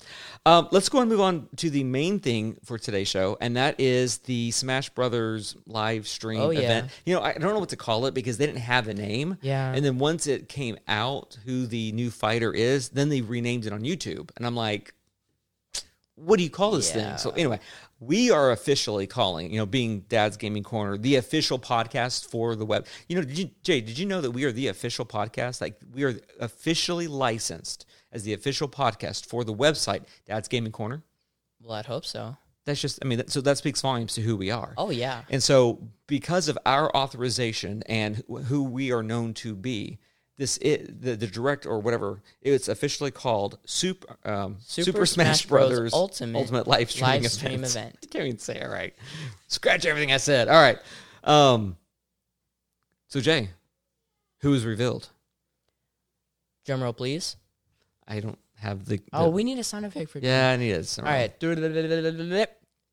um, let's go and move on to the main thing for today's show, and that is the Smash Brothers live stream Oh, yeah. event. You know, I don't know what to call it because they didn't have a name. Yeah. And then once it came out who the new fighter is, then they renamed it on YouTube. And I'm like, what do you call this Yeah. thing? So anyway, we are officially calling, you know, being Dad's Gaming Corner, the official podcast for the web. You know, did you, Jay, did you know that we are the official podcast? Like we are officially licensed as the official podcast for the website Dad's Gaming Corner. Well, I'd hope so. That's just, I mean, that, so that speaks volumes to who we are. Oh yeah. And so, because of our authorization and who we are known to be, this it, the the direct or whatever it's officially called Super um, Super, Smash, Brothers, Ultimate Ultimate Live Streaming Live Stream event. Event. I can't even say it right. Scratch everything I said. All right. Um. So Jay, who was revealed? Drum roll, please. I don't have the. Oh, we need a sound effect for. yeah, I need it. All right.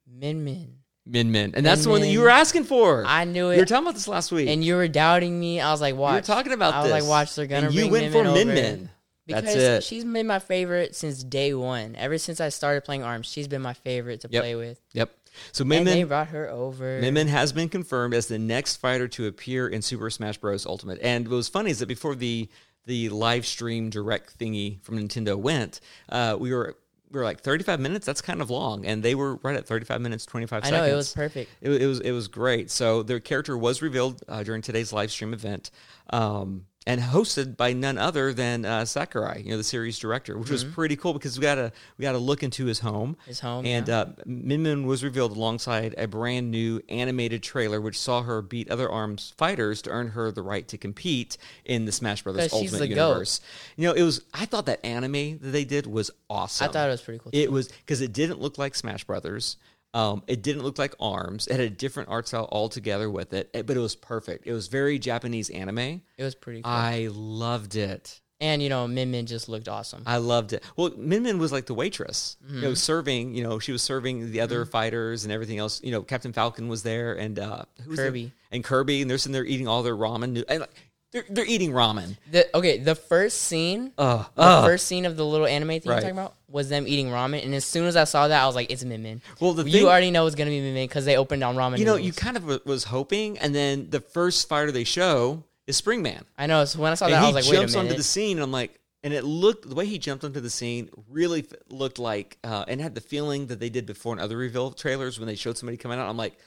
Min Min. Min Min, and that's the one that you were asking for. I knew we were talking about this last week. and you were doubting me. I was like, "Watch." you were talking about I was like, "Watch, they're and you bring went Min for Min Min Because That's it. she's been my favorite since day one. Ever since I started playing Arms, she's been my favorite to Yep. play with. Yep. So Min and they Min, brought her over. Min Min has been confirmed as the next fighter to appear in Super Smash Bros. Ultimate. And what was funny is that before the the live stream direct thingy from Nintendo went, uh, we were we were like 35 minutes. That's kind of long, and they were right at 35 minutes 25 I seconds. know it was perfect. It, it was it was great. So their character was revealed uh, during today's live stream event, um, and hosted by none other than uh, Sakurai, you know, the series director, which was pretty cool because we got to we got to look into his home. Mm-hmm. His home, and yeah. uh, Min Min was revealed alongside a brand new animated trailer, which saw her beat other Arms fighters to earn her the right to compete in the Smash Brothers Ultimate the GOAT. Universe. You know, it was I thought that anime that they did was awesome. I thought it was pretty cool. It was because it didn't look like Smash Brothers. Um, it didn't look like Arms. It had a different art style altogether with it, eh, but it was perfect. It was very Japanese anime. It was pretty cool. I loved it. and you know, Min Min just looked awesome. I loved it. Well, Min Min was like the waitress, you Mm-hmm. know, serving. You know, she was serving the other fighters and everything else. You know, Captain Falcon was there, and uh, who was there? Kirby. and Kirby, and they're sitting there eating all their ramen. And like, they're they're eating ramen. The okay, the first scene, Uh, the uh, first scene of the little anime thing Right. you're talking about was them eating ramen, and as soon as I saw that, I was like, "It's Min Min." Well, the you thing- already know it's gonna be Min Min because they opened on ramen. You know, noodles. you kind of w- was hoping, and then the first fighter they show is Springman. I know. So when I saw that, and I was like, "Wait a minute!" jumps minute." onto the scene, and I'm like, and it looked the way he jumped onto the scene really looked like, uh, and had the feeling that they did before in other reveal trailers when they showed somebody coming out. I'm like,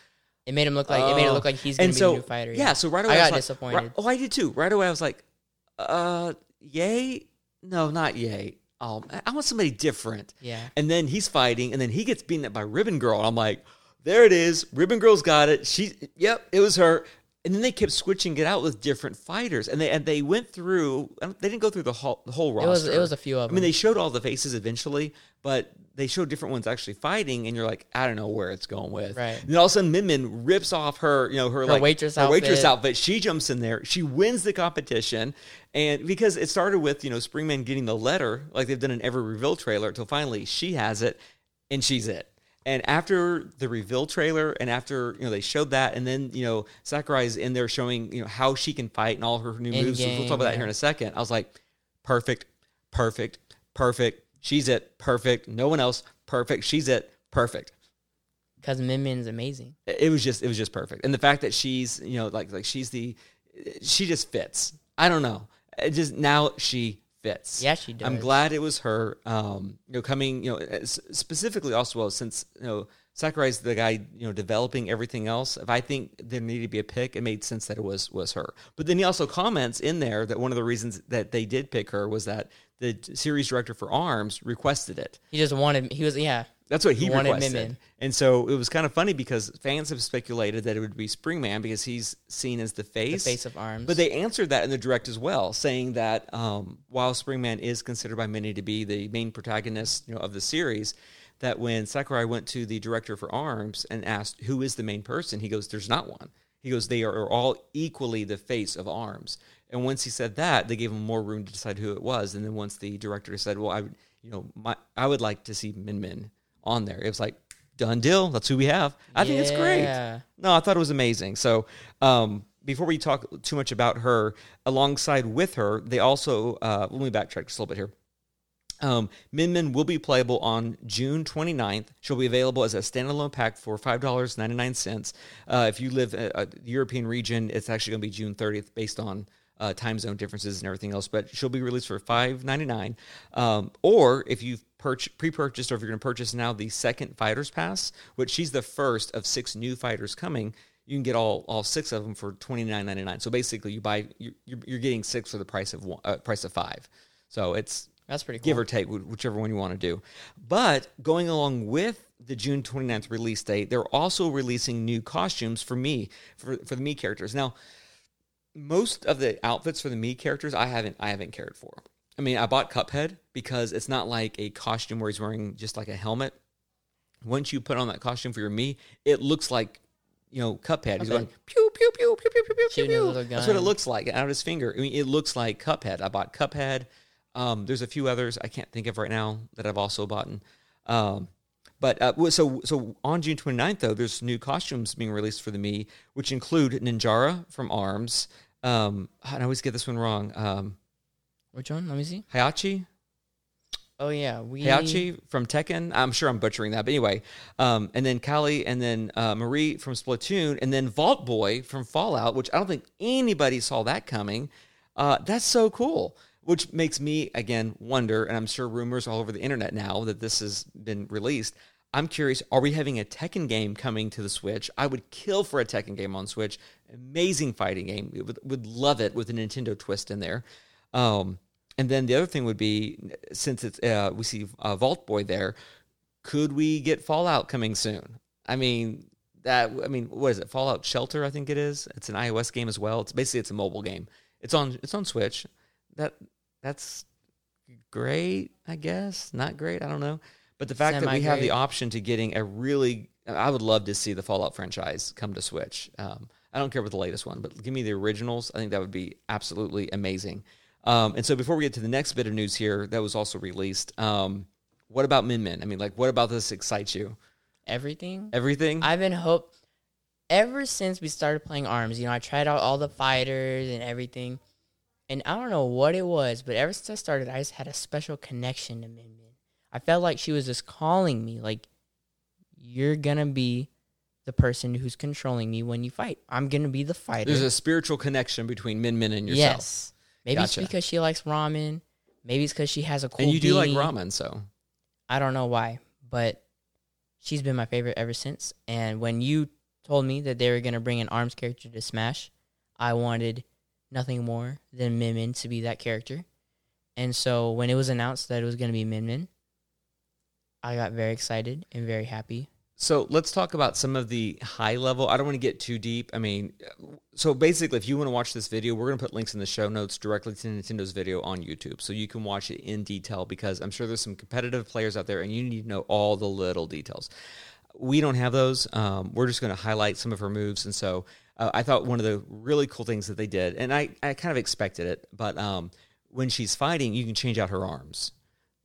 it made him look like it made it look like he's gonna be so the new fighter. yeah. So right away, I was got like- disappointed. right- oh, I did too. Right away, I was like, uh, yay, no, not yay. Um, I- want somebody different. Yeah. And then he's fighting, and then he gets beaten up by Ribbon Girl. And I'm like, there it is. Ribbon Girl's got it. She, yep, it was her. And then they kept switching it out with different fighters, and they and they went through. They didn't go through the whole the whole It roster. was it was a few of them. I mean, they showed all the faces eventually, but they show different ones actually fighting, and you're like, I don't know where it's going with. Right. And then all of a sudden, Min Min rips off her, you know, her, like waitress her waitress outfit. outfit. She jumps in there. She wins the competition, and because it started with you know Springman getting the letter, like they've done in every reveal trailer, until finally she has it, and she's it. And after the reveal trailer, and after you know they showed that, and then you know Sakurai's in there showing you know how she can fight and all her new moves. We'll talk about that here in a second. I was like, perfect, perfect, perfect. She's it, perfect. No one else, perfect. She's it, perfect. because Min Min's amazing. It was just, it was just perfect. And the fact that she's, you know, like, like she's the, she just fits. I don't know. It just now she fits. Yeah, she does. I'm glad it was her. Um, you know, coming, you know, specifically also well since you know Sakurai's the guy, you know, developing everything else. If I think there needed to be a pick, it made sense that it was was her. But then he also comments in there that one of the reasons that they did pick her was that the series director for Arms requested it. He just wanted. He was yeah. That's what he Wanted requested. Min. And so it was kind of funny because fans have speculated that it would be Springman because he's seen as the The face. face of arms. But they answered that in the direct as well, saying that um, while Springman is considered by many to be the main protagonist you know, of the series, that when Sakurai went to the director for Arms and asked who is the main person, he goes, "There's not one." He goes, "They are all equally the face of Arms." And once he said that, they gave him more room to decide who it was. And then once the director said, "Well, I, would- you know, my, I would like to see Min Min on there," it was like done deal. That's who we have. I think it's great. No, I thought it was amazing. So, um, before we talk too much about her, alongside with her, they also uh, let me backtrack just a little bit here. Um, Min Min will be playable on June 29th. She'll be available as a standalone pack for $5.99. Uh, if you live in uh, the European region, it's actually going to be June 30th based on uh, time zone differences and everything else, but she'll be released for $5.99. Um, or if you've purch- pre-purchased or if you're going to purchase now the second Fighters Pass, which she's the first of six new fighters coming, you can get all, all six of them for $29.99. So basically you buy, you're, you're getting six for the price of one, uh, price of five. So it's That's pretty cool. give or take, whichever one you want to do. But going along with the June 29th release date, they're also releasing new costumes for me, for, for the me characters. Now, most of the outfits for the me characters I haven't I haven't cared for. I mean, I bought Cuphead because it's not like a costume where he's wearing just like a helmet. Once you put on that costume for your me, it looks like you know Cuphead. He's going pew pew pew pew pew pew pew Shooting pew. That's what it looks like out of his finger. I mean, it looks like Cuphead. I bought Cuphead. Um, there's a few others I can't think of right now that I've also bought. Um, but uh, so so on June 29th, though, there's new costumes being released for the me, which include Ninjara from Arms. Um, I always get this one wrong. Um, Which one? Let me see. Hayachi, Oh yeah, we. Hayachi from Tekken. I'm sure I'm butchering that, but anyway. Um, and then Callie, and then uh, Marie from Splatoon, and then Vault Boy from Fallout, which I don't think anybody saw that coming. Uh, that's so cool. Which makes me again wonder, and I'm sure rumors all over the internet now that this has been released. I'm curious, are we having a Tekken game coming to the Switch? I would kill for a Tekken game on Switch. Amazing fighting game. Would, would love it with a Nintendo twist in there. Um, and then the other thing would be, since it's uh, we see uh, Vault Boy there, could we get Fallout coming soon? I mean, that I mean, what is it? Fallout Shelter, I think it is. It's an iOS game as well. It's basically it's a mobile game. It's on it's on Switch. That that's great, I guess. Not great, I don't know. But the fact that we have the option to getting a really, I would love to see the Fallout franchise come to Switch. Um, I don't care about the latest one, but give me the originals. I think that would be absolutely amazing. Um, and so before we get to the next bit of news here that was also released, um, what about Min Min? I mean, like, what about this excites you? Everything. Everything? I've been hope ever since we started playing arms. You know, I tried out all the fighters and everything, and I don't know what it was, but ever since I started, I just had a special connection to Min Min. I felt like she was just calling me, like, you're gonna be the person who's controlling me when you fight. I'm gonna be the fighter. There's a spiritual connection between Min Min and yourself. yes. Maybe Gotcha. it's because she likes ramen. Maybe it's because she has a cool. and you do like ramen, so I don't know why, but she's been my favorite ever since. And when you told me that they were gonna bring an Arms character to Smash, I wanted nothing more than Min Min to be that character. And so when it was announced that it was gonna be Min Min, I got very excited and very happy. So let's talk about some of the high level. I don't want to get too deep. I mean, so basically, if you want to watch this video, we're going to put links in the show notes directly to Nintendo's video on YouTube, so you can watch it in detail. Because I'm sure there's some competitive players out there, and you need to know all the little details. We don't have those. Um, we're just going to highlight some of her moves, and so uh, I thought one of the really cool things that they did, and I, I kind of expected it, but um, when she's fighting, you can change out her arms.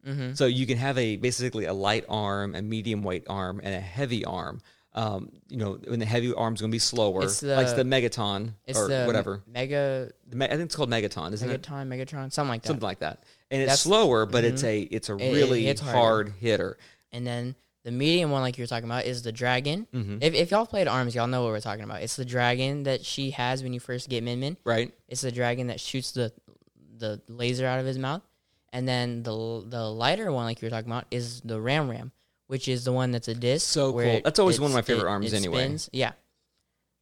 Mm-hmm. So you can have a basically a light arm, a medium weight arm, and a heavy arm. Um, you know, when the heavy arm's going to be slower, It's the- like the Megaton It's or the whatever. Mega I think it's called Megaton, isn't it? Megatron, Megatron, something like that. Something like that. And it's slower, but it's a it's a It- it really hard hitter. And then the medium one, like you were talking about, is the dragon. Mhm. If, if y'all played Arms, y'all know what we're talking about. It's the dragon that she has when you first get Min Min. Right? It's the dragon that shoots the the laser out of his mouth. And then the the lighter one, like you were talking about, is the Ram Ram, which is the one that's a disc. So cool. it- That's always one of my favorite it- arms it anyway. spins. Yeah.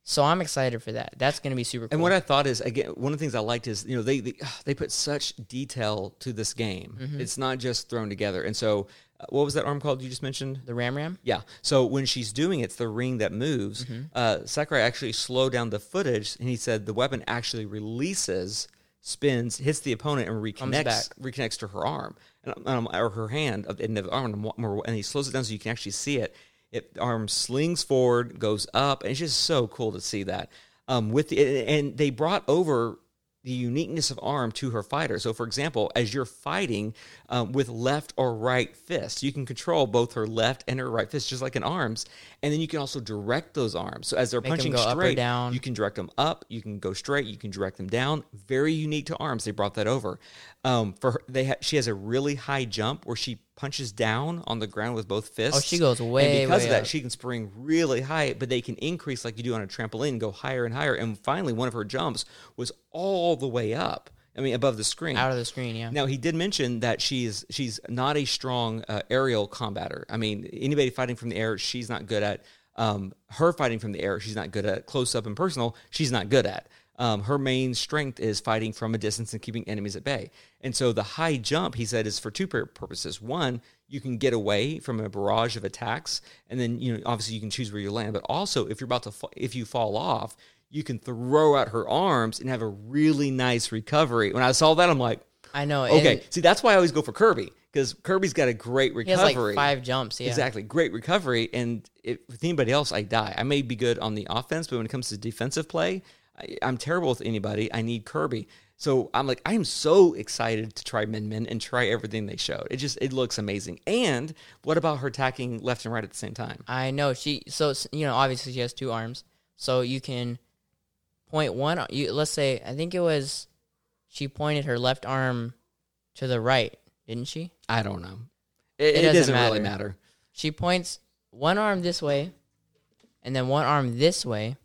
So I'm excited for that. That's gonna be super cool. And what I thought is again one of the things I liked is you know they they, they put such detail to this game. Mm-hmm. It's not just thrown together. And so, uh, what was that arm called you just mentioned? the Ram Ram. Yeah. So when she's doing it, it's the ring that moves. Mm-hmm. Uh, Sakurai actually slowed down the footage, and he said the weapon actually releases, spins, hits the opponent, and reconnects reconnects to her arm and, um, or her hand of- in the arm, and he slows it down so you can actually see it. It the arm slings forward, goes up, and it's just so cool to see that. Um, with the and they brought over the uniqueness of arm to her fighter. So, for example, as you're fighting um, with left or right fist, you can control both her left and her right fist, just like in arms. And then you can also direct those arms. So, as they're Make punching go up or straight, down. you can direct them up. You can go straight. You can direct them down. Very unique to arms. They brought that over. Um, for her, they ha- she has a really high jump where she punches down on the ground with both fists. Oh, she goes way, And because way of that, up. she can spring really high, but they can increase like you do on a trampoline, go higher and higher. And finally, one of her jumps was all the way up. I mean, above the screen. Out of the screen, yeah. Now he did mention that she's she's not a strong uh, aerial combatter. I mean, anybody fighting from the air, she's not good at. Um, her fighting from the air, she's not good at. Close up and personal, she's not good at. Um, her main strength is fighting from a distance and keeping enemies at bay. And so the high jump, he said, is for two purposes. One, you can get away from a barrage of attacks, and then you know obviously you can choose where you land. But also, if you're about to, fa- if you fall off, you can throw out her arms and have a really nice recovery. When I saw that, I'm like, I know. Okay, see that's why I always go for Kirby because Kirby's got a great recovery. He has like five jumps. Yeah. Exactly, great recovery. And if, with anybody else, I die. I may be good on the offense, but when it comes to defensive play, I, I'm terrible with anybody. I need Kirby. So I'm like, I am so excited to try Min Min and try everything they showed. It just it looks amazing. And what about her attacking left and right at the same time? I know she. So you know, obviously she has two arms, so you can point one. You let's say I think it was she pointed her left arm to the right, didn't she? I don't know. It, It doesn't doesn't, really matter. matter. She points one arm this way, and then one arm this way,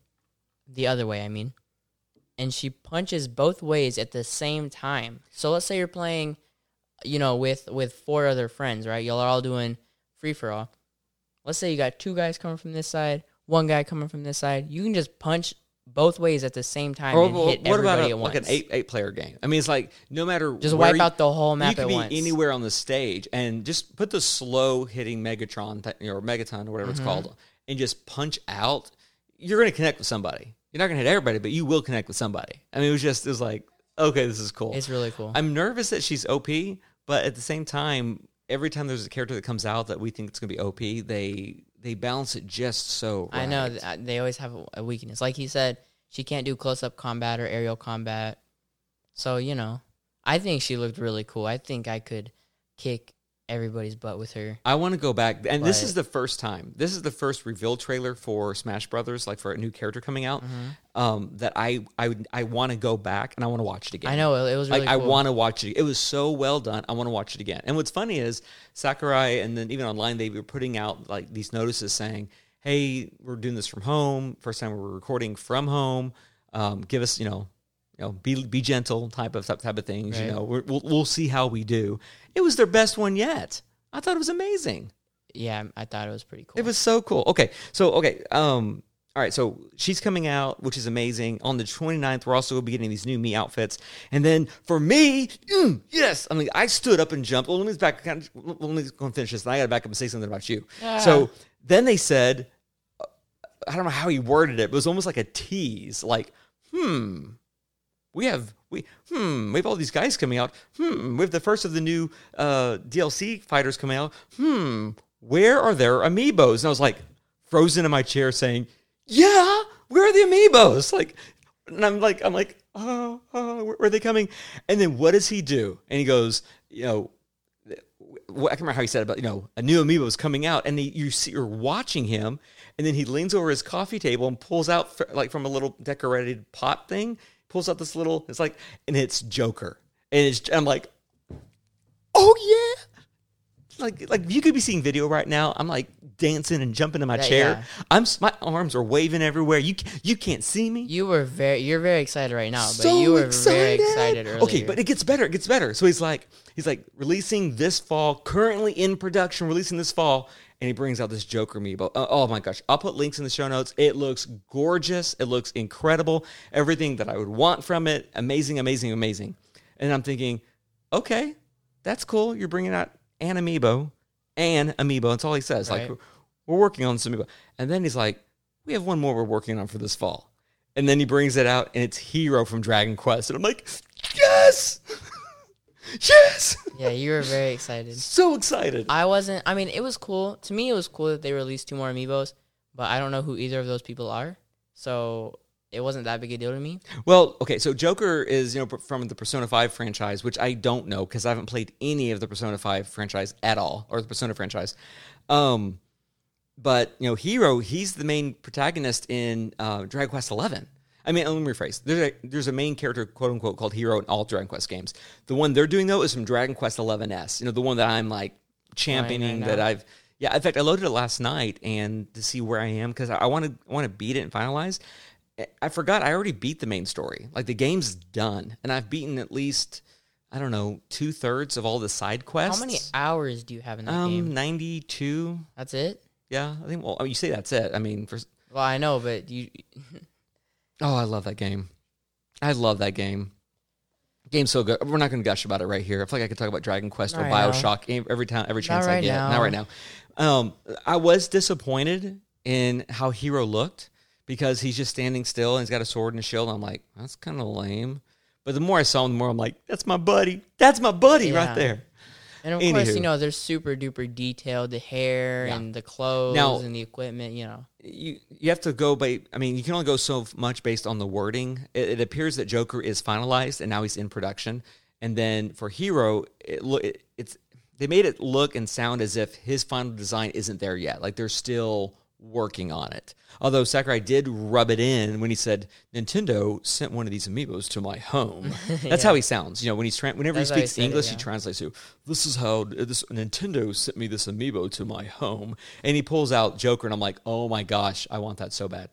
the other way. I mean, and she punches both ways at the same time. So let's say you're playing, you know, with with four other friends, right? Y'all are all doing free for all. Let's say you got two guys coming from this side, one guy coming from this side. You can just punch both ways at the same time Or and hit what about a, at like an eight eight player game? I mean, it's like no matter just wipe you- out the whole map you at be once. anywhere on the stage and just put the slow hitting Megatron th- or Megaton or whatever Mm-hmm. it's called and just punch out. You're going to connect with somebody. You're not going to hit everybody, but you will connect with somebody. I mean, it was just it was like, okay, this is cool. It's really cool. I'm nervous that she's OP, but at the same time, every time there's a character that comes out that we think it's going to be OP, they they balance it just so. I know right. th- uh, they always have a- a weakness. Like he said, she can't do close up combat or aerial combat. So you know, I think she looked really cool. I think I could kick everybody's butt with her. I want to go back, and this is the first time. This is the first reveal trailer for Smash Brothers, like for a new character coming out. Mm-hmm. Um, that I I I want to go back and I want to watch it again. I know it, was really like I want to watch it. It was so well done. I want to watch it again. And what's funny is Sakurai, and then even online they were putting out like these notices saying, "Hey, we're doing this from home. First time we're recording from home. Um, give us, you know." You know, be be gentle type of type of things. You know, we're, we'll we'll see how we do. It was their best one yet. I thought it was amazing. Yeah, I thought it was pretty cool. It was so cool. Okay. So, okay. Um, all right. So she's coming out, which is amazing. On the 29th, we're also going to be getting these new me outfits. And then for me, mm, yes. I mean, I stood up and jumped. Well, let me back. Let me go and finish this. And I got to back up and say something about you. Ah. So then they said, uh, I don't know how he worded it, but it was almost like a tease. Like, hmm, we have we hmm we have all these guys coming out. Hmm we have the first of the new uh dlc fighters coming out. Hmm where are their amiibos? And i was like frozen in my chair saying yeah where are the amiibos? Like and i'm like i'm like oh, oh where, are they coming? And then what does he do? And he goes you know I can't remember how he said it, but you know, a new amiibo is coming out, and he, you see, you're watching him, and then he leans over his coffee table and pulls out like from a little decorated pot thing, pulls out this little, it's like, and it's Joker, and it's, I'm like, oh yeah, like like you could be seeing video right now. I'm like dancing and jumping in my Yeah, chair. yeah. I'm my arms are waving everywhere. You you can't see me. you were very you're very excited right now, but so you were very excited earlier. Okay, but it gets better. It gets better. So he's like, he's like releasing this fall, currently in production, releasing this fall, and he brings out this Joker amiibo. Uh, oh my gosh! I'll put links in the show notes. It looks gorgeous. It looks incredible. Everything that I would want from it. Amazing, amazing, amazing. And I'm thinking, okay, that's cool. You're bringing out an amiibo, and amiibo. That's all he says. Like we're working on this amiibo, and then he's like, we have one more we're working on for this fall. And then he brings it out, and it's Hero from Dragon Quest. And I'm like, yes! yes! yeah, you were very excited. So excited. I wasn't. I mean, it was cool. To me, it was cool that they released two more amiibos, but I don't know who either of those people are. So it wasn't that big a deal to me. Well, okay, so Joker is, you know, from the Persona 5 franchise, which I don't know because I haven't played any of the Persona 5 franchise at all, or the Persona franchise. Um, but, you know, Hero, he's the main protagonist in uh, Dragon Quest 11. I mean, let me rephrase. There's a, there's a main character, quote unquote, called Hero in all Dragon Quest games. The one they're doing, though, is from Dragon Quest Eleven S. You know, the one that I'm like championing, that I've. Yeah, in fact, I loaded it last night and to see where I am because I want to want to beat it and finalize. I forgot I already beat the main story. Like the game's done, and I've beaten at least I don't know two thirds of all the side quests. How many hours do you have in that Um, game? ninety two. That's it. Yeah, I think. Well, I mean, you say that's it. I mean, for Well, I know, but you. oh, I love that game. I love that game. Game's so good. We're not going to gush about it right here. I feel like I could talk about Dragon Quest or Not right now. Bioshock every time, every chance I right get. now. Not right now. Um, I was disappointed in how Hero looked because he's just standing still and he's got a sword and a shield. I'm like, that's kind of lame. But the more I saw him, the more I'm like, that's my buddy. That's my buddy right there. And of course, you know, they're super duper detailed. The hair Yeah. and the clothes Now- and the equipment. You know. you you have to go by i mean you can only go so much based on the wording it, it appears that joker is finalized and now he's in production and then for hero it look it, it's they made it look and sound as if his final design isn't there yet like they're still working on it. Although sakurai did rub it in when he said nintendo sent one of these amiibos to my home. That's how he sounds. You know when he's tra- whenever That's he speaks it, english he translates to this is how this Nintendo sent me this amiibo to my home, and he pulls out Joker, and I'm like, oh my gosh, I want that so bad.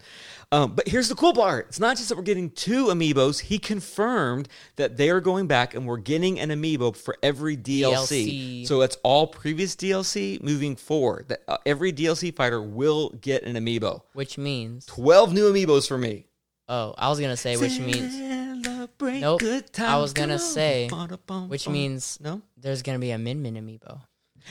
Um, but here's the cool part: it's not just that we're getting two amiibos. He confirmed that they are going back, and we're getting an amiibo for every DLC. DLC. So that's all previous DLC moving forward. That uh, every DLC fighter will get an amiibo. Which means, Twelve new amiibos for me. oh, I was gonna say, which means, Celebrate Nope. good I was gonna say, which means no. there's gonna be a Min Min amiibo.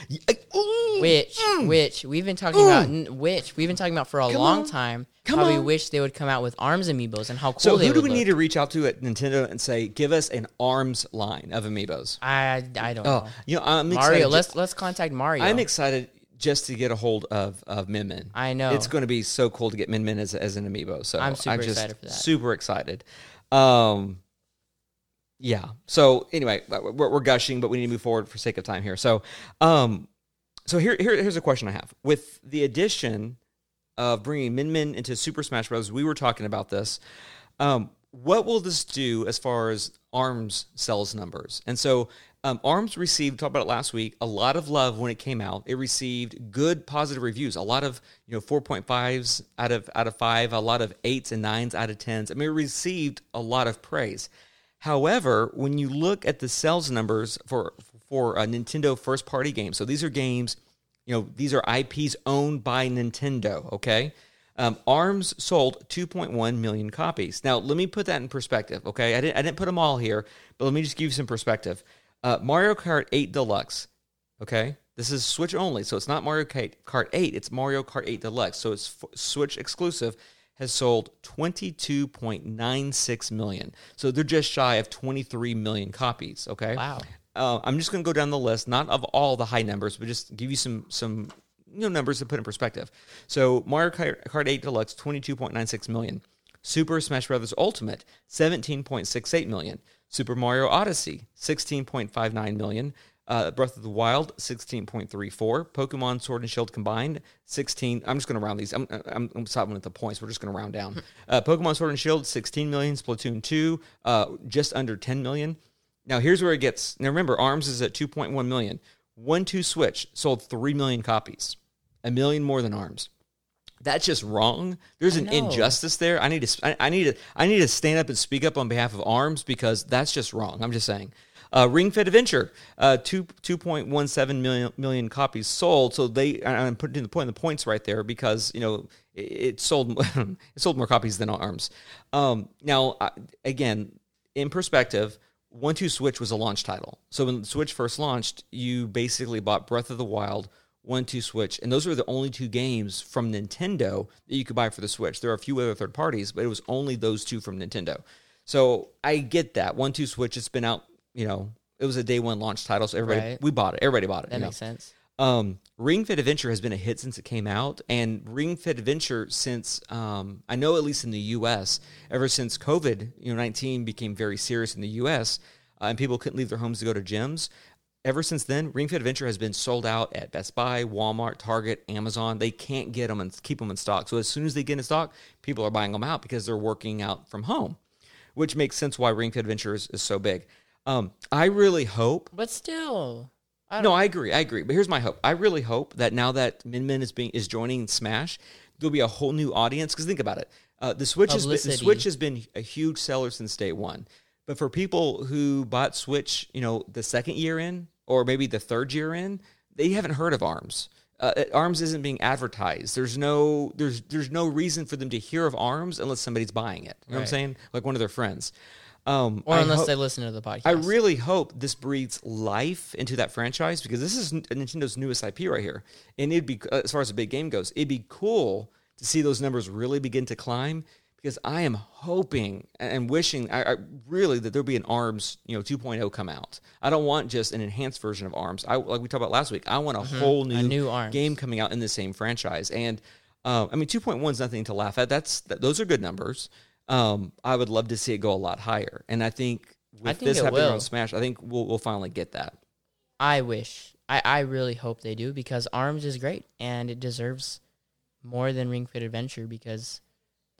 Yeah, ooh, Which, mm. which we've been talking about, n- which we've been talking about for a Come long on. time. Come how we wish they would come out with arms amiibos and how cool So who do would we need to reach out to at Nintendo and say, give us an arms line of amiibos? I I don't Oh, know. you know, I'm Mario, excited. let's let's contact Mario. I'm excited just to get a hold of of Min Min. I know. it's going to be so cool to get Min Min as, as an amiibo. So I'm super just excited for that. Super excited. Um, Yeah. So anyway, uh, we're, we're gushing, but we need to move forward for sake of time here. So, um, so here, here here's a question I have with the addition of bringing Min Min into Super Smash Bros. We were talking about this. Um, what will this do as far as ARMS sales numbers? And so um, ARMS received, talked about it last week, a lot of love when it came out. It received good positive reviews, a lot of you know 4.5s out of out of five, a lot of eights and nines out of tens. I mean, it received a lot of praise. However, when you look at the sales numbers for for a Nintendo first party games, so these are games, you know, these are IPs owned by Nintendo. Okay, um, ARMS sold 2.1 million copies. Now, let me put that in perspective. Okay, I didn't I didn't put them all here, but let me just give you some perspective. Uh, Mario Kart 8 Deluxe. Okay, this is Switch only, so it's not Mario Kart 8. It's Mario Kart 8 Deluxe, so it's f- Switch exclusive has sold 22.96 million. So they're just shy of 23 million copies. Okay. Wow. Uh, I'm just going to go down the list, not of all the high numbers, but just give you some some you know numbers to put in perspective. So Mario Kart 8 Deluxe 22.96 million. Super Smash Bros. Ultimate 17.68 million. Super Mario Odyssey 16.59 million. Uh, Breath of the Wild, 16.34. Pokemon Sword and Shield combined, 16. I'm just going to round these. I'm, I'm, I'm stopping at the points. We're just going to round down. Uh, Pokemon Sword and Shield, 16 million. Splatoon 2, uh, just under 10 million. Now, here's where it gets. Now, remember, ARMS is at 2.1 million. 1 2 Switch sold 3 million copies, a million more than ARMS. That's just wrong. There's an injustice there. I need to. I, I need to. I need to stand up and speak up on behalf of ARMS because that's just wrong. I'm just saying. Uh, Ring Fit Adventure, uh, two two point one seven million million copies sold. So they, I'm putting the point the points right there because you know it, it sold it sold more copies than Arms. Um, now I- again, in perspective, One Two Switch was a launch title. So when Switch first launched, you basically bought Breath of the Wild, One Two Switch, and those were the only two games from Nintendo that you could buy for the Switch. There are a few other third parties, but it was only those two from Nintendo. So I get that One Two Switch. It's been out you know, it was a day one launch title, so everybody Right. we bought it. Everybody bought it. That you know. makes sense. Um, Ring Fit Adventure has been a hit since it came out, and Ring Fit Adventure since um, I know at least in the U.S. ever since COVID, you know, nineteen became very serious in the U.S. Uh, and people couldn't leave their homes to go to gyms. Ever since then, Ring Fit Adventure has been sold out at Best Buy, Walmart, Target, Amazon. They can't get them and keep them in stock. So as soon as they get in stock, people are buying them out because they're working out from home, which makes sense why Ring Fit Adventure is, is so big. Um, I really hope But still, I no, I agree. I agree. But here's my hope. I really hope that now that Min Min is being is joining Smash, there'll be a whole new audience. Because think about it, uh, the Switch has been, the Switch has been a huge seller since day one. But for people who bought Switch, you know, the second year in or maybe the third year in, they haven't heard of Arms. Uh, Arms isn't being advertised. There's no there's there's no reason for them to hear of Arms unless somebody's buying it. You know what I'm saying? Like one of their friends. Um, or unless hope- they listen to the podcast. I really hope this breathes life into that franchise because this is Nintendo's newest IP right here, and it'd be uh, as far as a big game goes, it'd be cool to see those numbers really begin to climb. Because I am hoping and wishing, I, I really that there'll be an Arms, you know, 2.0 come out. I don't want just an enhanced version of Arms. I like we talked about last week. I want a whole new, Mm-hmm. new Arms. game coming out in the same franchise. And uh, I mean, 2.1 is nothing to laugh at. That's that, those are good numbers. Um, I would love to see it go a lot higher. And I think with I think this happening will. on Smash, I think we'll we'll finally get that. I wish. I, I really hope they do because Arms is great and it deserves more than Ring Fit Adventure because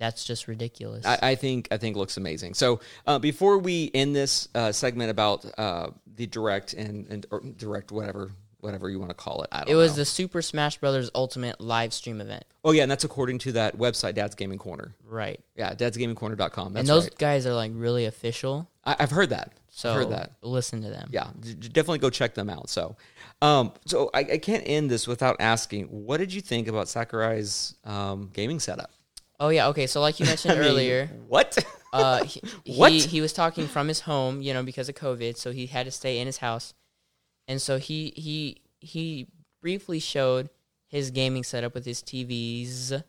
that's just ridiculous. I, I think I think looks amazing. So uh, before we end this uh, segment about uh, the direct and, and or direct whatever whatever you want to call it, I don't it was know. the Super Smash Brothers Ultimate live stream event. oh yeah, and that's according to that website, Dad's Gaming Corner. Right. Yeah, dadsgamingcorner.com. That's and those right. guys are like really official. I, I've heard that. So I've heard that. listen to them. yeah, d- definitely go check them out. So, um, so I, I can't end this without asking, what did you think about Sakurai's um, gaming setup? Oh yeah, okay. So like you mentioned I mean, earlier, what? uh, he, What? he he was talking from his home, you know, because of COVID, so he had to stay in his house, and so he he he briefly showed his gaming setup with his TVs.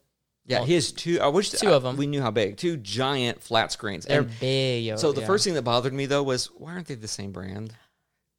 yeah, he has two. I wish Two of 'em. We knew how big. Two giant flat screens. They're And big. Yo, so the yeah. first thing that bothered me though was why aren't they the same brand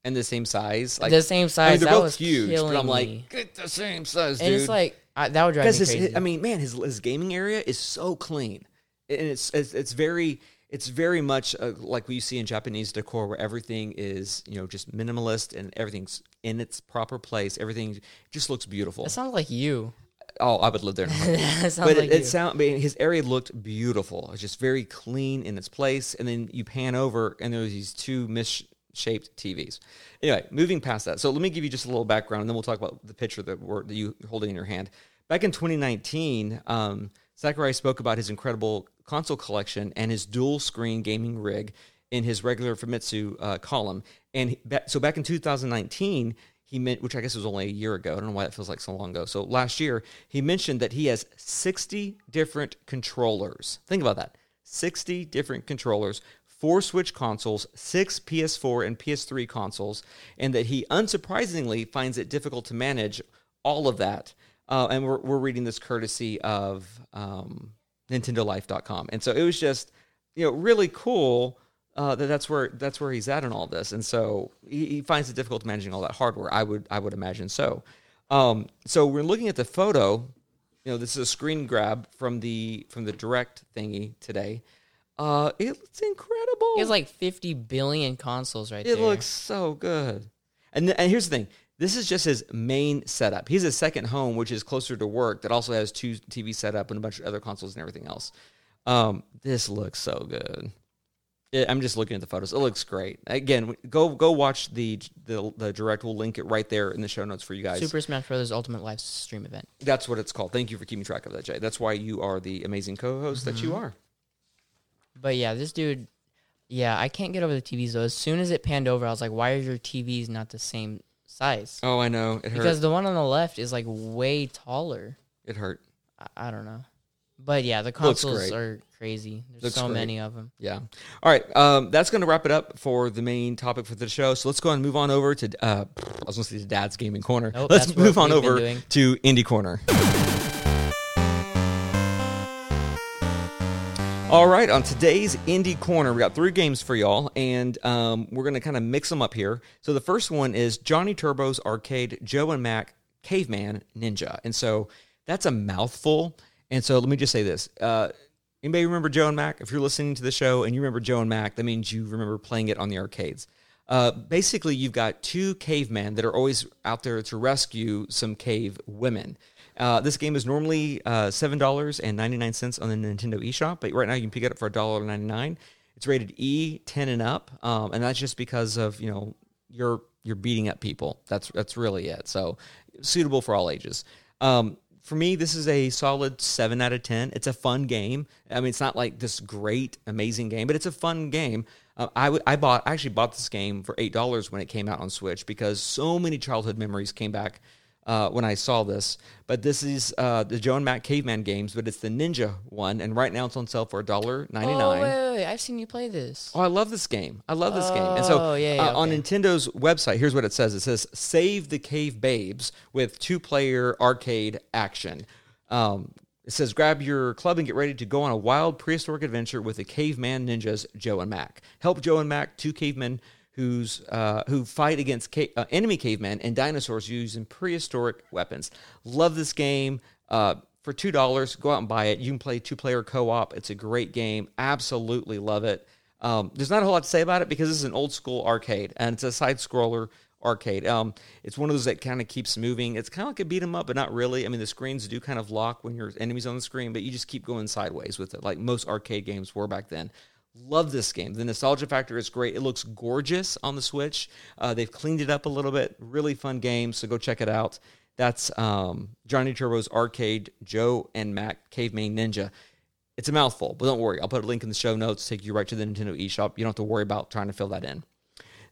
and the same size? Like the same size. I mean, they're that both was huge, but I'm like, get the same size, dude. it's like I, that would drive me because his, crazy. I mean, man, his his gaming area is so clean, and it's it's, it's very. it's very much uh, like what you see in Japanese decor, where everything is you know just minimalist and everything's in its proper place. Everything just looks beautiful. That sounds like you. Oh, I would live there. In a sounds but like it, it sound, but his area looked beautiful. It's just very clean in its place. And then you pan over, and there there's these two misshaped TVs. Anyway, moving past that. So let me give you just a little background, and then we'll talk about the picture that, we're, that you holding in your hand. Back in 2019, um, Sakurai spoke about his incredible console collection and his dual screen gaming rig in his regular Famitsu uh, column. And so back in 2019, he meant, which I guess was only a year ago. I don't know why it feels like so long ago. So last year, he mentioned that he has 60 different controllers. Think about that 60 different controllers, four Switch consoles, six PS4 and PS3 consoles, and that he unsurprisingly finds it difficult to manage all of that. Uh, and we're, we're reading this courtesy of um, NintendoLife.com. And so it was just, you know, really cool uh, that that's where that's where he's at in all this, and so he, he finds it difficult managing all that hardware. I would I would imagine so. Um, so we're looking at the photo. You know, this is a screen grab from the from the direct thingy today. Uh, it's incredible. He has like 50 billion consoles right it there. It looks so good. And th- and here's the thing. This is just his main setup. He's a second home, which is closer to work, that also has two TV setup and a bunch of other consoles and everything else. Um, this looks so good. It, I'm just looking at the photos. It looks great. Again, go go watch the, the the direct. We'll link it right there in the show notes for you guys. Super Smash Bros. Ultimate Live Stream event. That's what it's called. Thank you for keeping track of that, Jay. That's why you are the amazing co-host that Mm-hmm. you are. But yeah, this dude, yeah, I can't get over the TVs though. As soon as it panned over, I was like, why are your TVs not the same size? Oh, I know. It hurt. Because the one on the left is like way taller. it hurt. I, I don't know. But yeah, the consoles great. are crazy. There's Looks so great. many of them. Yeah. All right. Um, that's going to wrap it up for the main topic for the show. So let's go and move on over to. Uh, I was going to say to Dad's Gaming Corner. Nope, let's move on over doing. to Indie Corner. All right, on today's Indie Corner, we got three games for y'all, and um, we're going to kind of mix them up here. So the first one is Johnny Turbo's Arcade Joe and Mac Caveman Ninja. And so that's a mouthful. And so let me just say this. Uh, anybody remember Joe and Mac? If you're listening to the show and you remember Joe and Mac, that means you remember playing it on the arcades. Uh, basically, you've got two cavemen that are always out there to rescue some cave women. Uh, this game is normally uh, seven dollars and ninety nine cents on the Nintendo eShop, but right now you can pick it up for a dollar ninety nine. It's rated E ten and up, um, and that's just because of you know you're you're beating up people. That's that's really it. So suitable for all ages. Um, for me, this is a solid seven out of ten. It's a fun game. I mean, it's not like this great, amazing game, but it's a fun game. Uh, I I bought I actually bought this game for eight dollars when it came out on Switch because so many childhood memories came back uh, when I saw this. But this is uh, the Joe and Mac Caveman games, but it's the Ninja one, and right now it's on sale for a dollar ninety Oh nine. wait, wait, wait! I've seen you play this. Oh, I love this game. I love this game. And so Oh, yeah, yeah, uh, on. Nintendo's website, here's what it says. It says "Save the Cave Babes" with two-player arcade action. Um, it says grab your club and get ready to go on a wild prehistoric adventure with the caveman ninjas Joe and Mac. Help Joe and Mac, two cavemen who's uh, who fight against ca- uh, enemy cavemen and dinosaurs using prehistoric weapons. Love this game. Uh, for two dollars, go out and buy it. You can play two-player co-op. It's a great game. Absolutely love it. Um, there's not a whole lot to say about it because this is an old school arcade and it's a side scroller arcade. Um, it's one of those that kind of keeps moving. It's kind of like a beat 'em up, but not really. I mean, the screens do kind of lock when your enemy's on the screen, but you just keep going sideways with it, like most arcade games were back then. Love this game. The nostalgia factor is great. It looks gorgeous on the Switch. Uh, they've cleaned it up a little bit. Really fun game, so go check it out. That's um, Johnny Turbo's Arcade Joe and Mac Caveman Ninja. It's a mouthful, but don't worry. I'll put a link in the show notes, to take you right to the Nintendo eShop. You don't have to worry about trying to fill that in.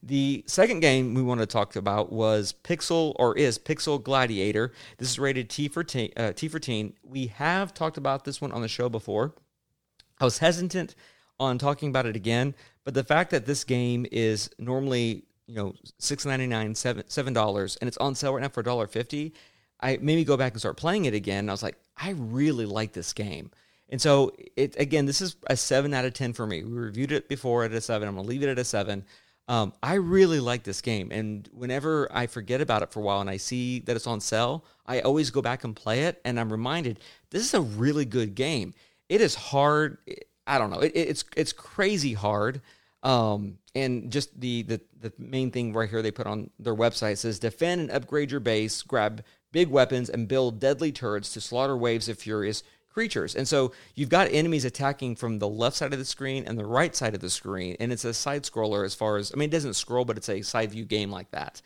The second game we want to talk about was Pixel or is Pixel Gladiator. This is rated T for teen, uh, T for teen. We have talked about this one on the show before. I was hesitant on talking about it again, but the fact that this game is normally you know six ninety nine seven seven dollars and it's on sale right now for a dollar fifty, I made me go back and start playing it again. I was like, I really like this game. And so it again, this is a seven out of ten for me. We reviewed it before at a seven. I'm gonna leave it at a seven. Um, I really like this game, and whenever I forget about it for a while and I see that it's on sale, I always go back and play it, and I'm reminded this is a really good game. It is hard. I don't know. It, it's it's crazy hard. Um, and just the, the the main thing right here they put on their website says defend and upgrade your base, grab big weapons, and build deadly turrets to slaughter waves of furious creatures. And so you've got enemies attacking from the left side of the screen and the right side of the screen, and it's a side scroller as far as I mean, it doesn't scroll, but it's a side view game like that.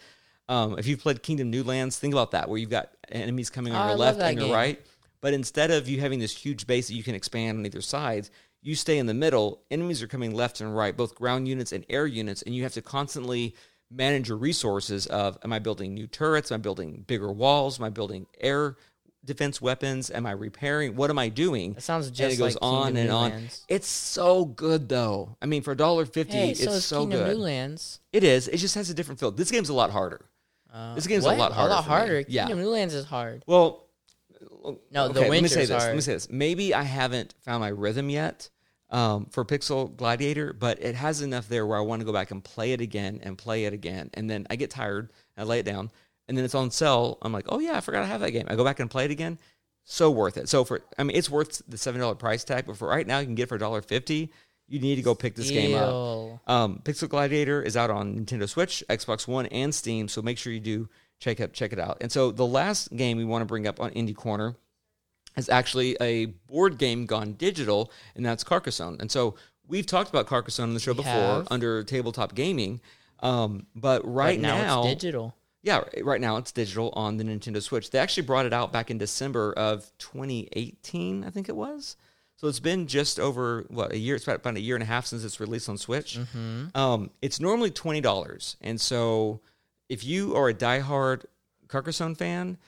Um, if you've played Kingdom New Lands, think about that, where you've got enemies coming on Oh, your left and your game. right. But instead of you having this huge base that you can expand on either sides, you stay in the middle. Enemies are coming left and right, both ground units and air units, and you have to constantly manage your resources of am I building new turrets? Am I building bigger walls? Am I building air defense weapons? Am I repairing? What am I doing? That sounds just and it goes like on Kingdom and on. It's so good though. I mean, for a dollar fifty, Hey, it's so so Kingdom good. Newlands. It is. It just has a different feel. This game's a lot harder. Uh, This game's a lot harder A lot harder. Yeah. Kingdom Newlands is hard. Well, No, the okay, let me say Winter's this. Let me say this. Maybe I haven't found my rhythm yet um, for Pixel Gladiator, but it has enough there where I want to go back and play it again and play it again, and then I get tired, I lay it down, and then it's on sale. I'm like, oh yeah, I forgot I have that game. I go back and play it again. So worth it. So for I mean, it's worth the seven dollar price tag, but for right now, you can get it for a dollar fifty. You need to go pick this game up. Um, Pixel Gladiator is out on Nintendo Switch, Xbox One, and Steam. So make sure you do check it check it out. And so the last game we want to bring up on Indie Corner is actually a board game gone digital, and that's Carcassonne. And so we've talked about Carcassonne on the show We before have. under tabletop gaming. Um, but right But now, it's digital. yeah, right now it's digital on the Nintendo Switch. They actually brought it out back in December of 2018, I think it was. So it's been just over what a year. It's about, about a year and a half since it's released on Switch. Um, it's normally twenty dollars, and so if you are a diehard Carcassonne fan,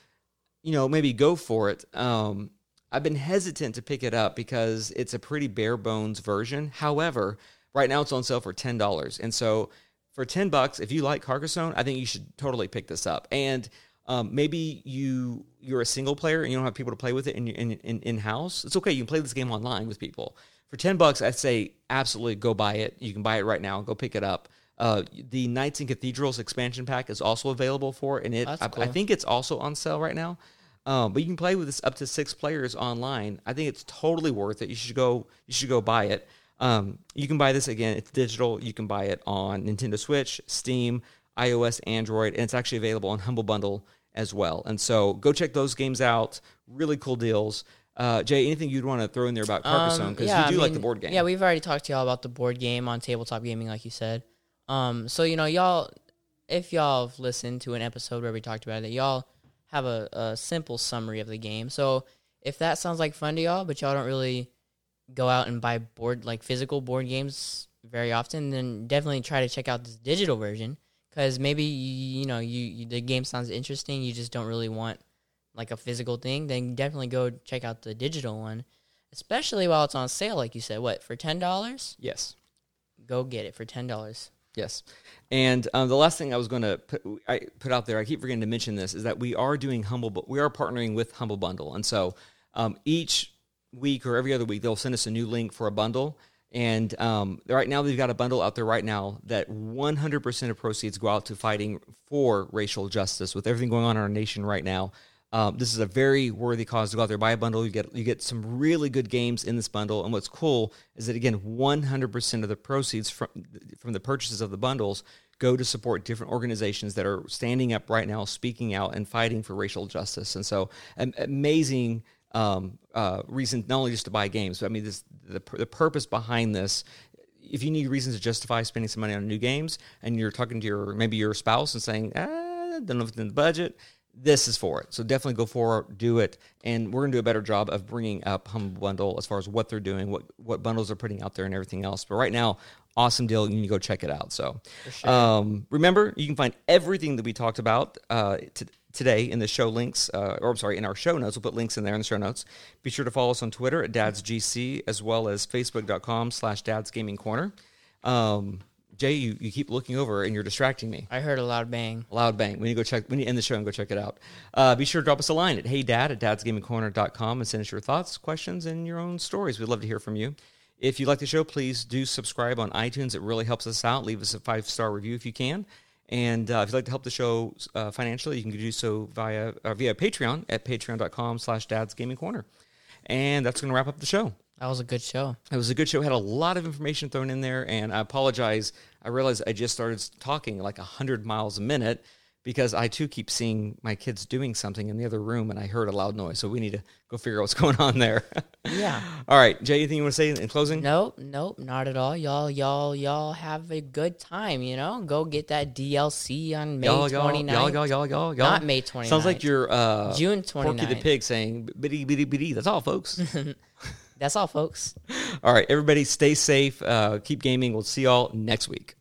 you know maybe go for it. Um, I've been hesitant to pick it up because it's a pretty bare bones version. However, right now it's on sale for ten dollars, and so for ten bucks, if you like Carcassonne, I think you should totally pick this up. And um, maybe you you're a single player and you don't have people to play with it in in in, house. It's okay. You can play this game online with people. For ten bucks, I'd say absolutely go buy it. You can buy it right now. Go pick it up. Uh, the Knights and Cathedrals expansion pack is also available for it, and it I, I think it's also on sale right now. Um, but you can play with this up to six players online. I think it's totally worth it. You should go. You should go buy it. Um, you can buy this again. It's digital. You can buy it on Nintendo Switch, Steam, iOS, Android, and it's actually available on Humble Bundle as well. And so go check those games out. Really cool deals. Uh, Jay, anything you'd want to throw in there about Carcassonne? Um, Because yeah, you do I like the board game. Yeah, we've already talked to y'all about the board game on tabletop gaming, like you said. Um, so you know, y'all, if y'all have listened to an episode where we talked about it, y'all have a, a simple summary of the game. So if that sounds like fun to y'all, but y'all don't really go out and buy board like physical board games very often, then definitely try to check out this digital version because maybe you, you know you, you the game sounds interesting, you just don't really want like a physical thing. Then definitely go check out the digital one especially while it's on sale like you said what for $10 yes. go get it for $10 Yes, and um, the last thing I was going to put, I put out there, I keep forgetting to mention this, is that we are doing humble, we are partnering with Humble Bundle, and so um, each week or every other week they'll send us a new link for a bundle. And um, right now they've got a bundle out there right now that 100% of proceeds go out to fighting for racial justice with everything going on in our nation right now. Um, this is a very worthy cause to go out there buy a bundle. You get you get some really good games in this bundle, and what's cool is that again, 100% of the proceeds from from the purchases of the bundles go to support different organizations that are standing up right now, speaking out, and fighting for racial justice. And so, an amazing um, uh, reason not only just to buy games, but I mean, this the the purpose behind this if you need reasons to justify spending some money on new games and you're talking to your maybe your spouse and saying, ah, don't know if it's in the budget, this is for it. So definitely go for it, do it, and we're gonna do a better job of bringing up Humble Bundle as far as what they're doing, what what bundles they're putting out there, and everything else. But right now, awesome deal. You need to go check it out. So um, remember, you can find everything that we talked about uh, t- today in the show links, uh, or I'm sorry, in our show notes. We'll put links in there in the show notes. Be sure to follow us on Twitter at dadsgc as well as facebook.com slash dads gaming corner. Um, Jay, you, you keep looking over and you're distracting me. i heard a loud bang Loud bang. We need to go check. We need to end the show and go check it out. Uh, be sure to drop us a line at heydad at dadsgamingcorner.com and send us your thoughts, questions, and your own stories. We'd love to hear from you. If you like the show, please do subscribe on iTunes. It really helps us out. Leave us a five star review if you can. And uh, if you'd like to help the show uh, financially, you can do so via uh, via Patreon at patreon.com slash dadsgamingcorner. And that's going to wrap up the show. That was a good show. It was a good show. Had a lot of information thrown in there, and I apologize. I realized I just started talking like hundred miles a minute because I too keep seeing my kids doing something in the other room, and I heard a loud noise. So we need to go figure out what's going on there. Yeah. All right, Jay. Anything you want to say in closing? Nope, nope, not at all. Y'all, y'all, y'all have a good time. You know, go get that DLC on May Y'all, y'all, 29th. y'all, y'all, y'all, y'all, y'all. Not May 29th. Sounds like you're uh, June Porky the Pig saying "bitty bitty bitty." That's all, folks. That's all, folks. all right, everybody, stay safe. Uh, keep gaming. We'll see y'all next week.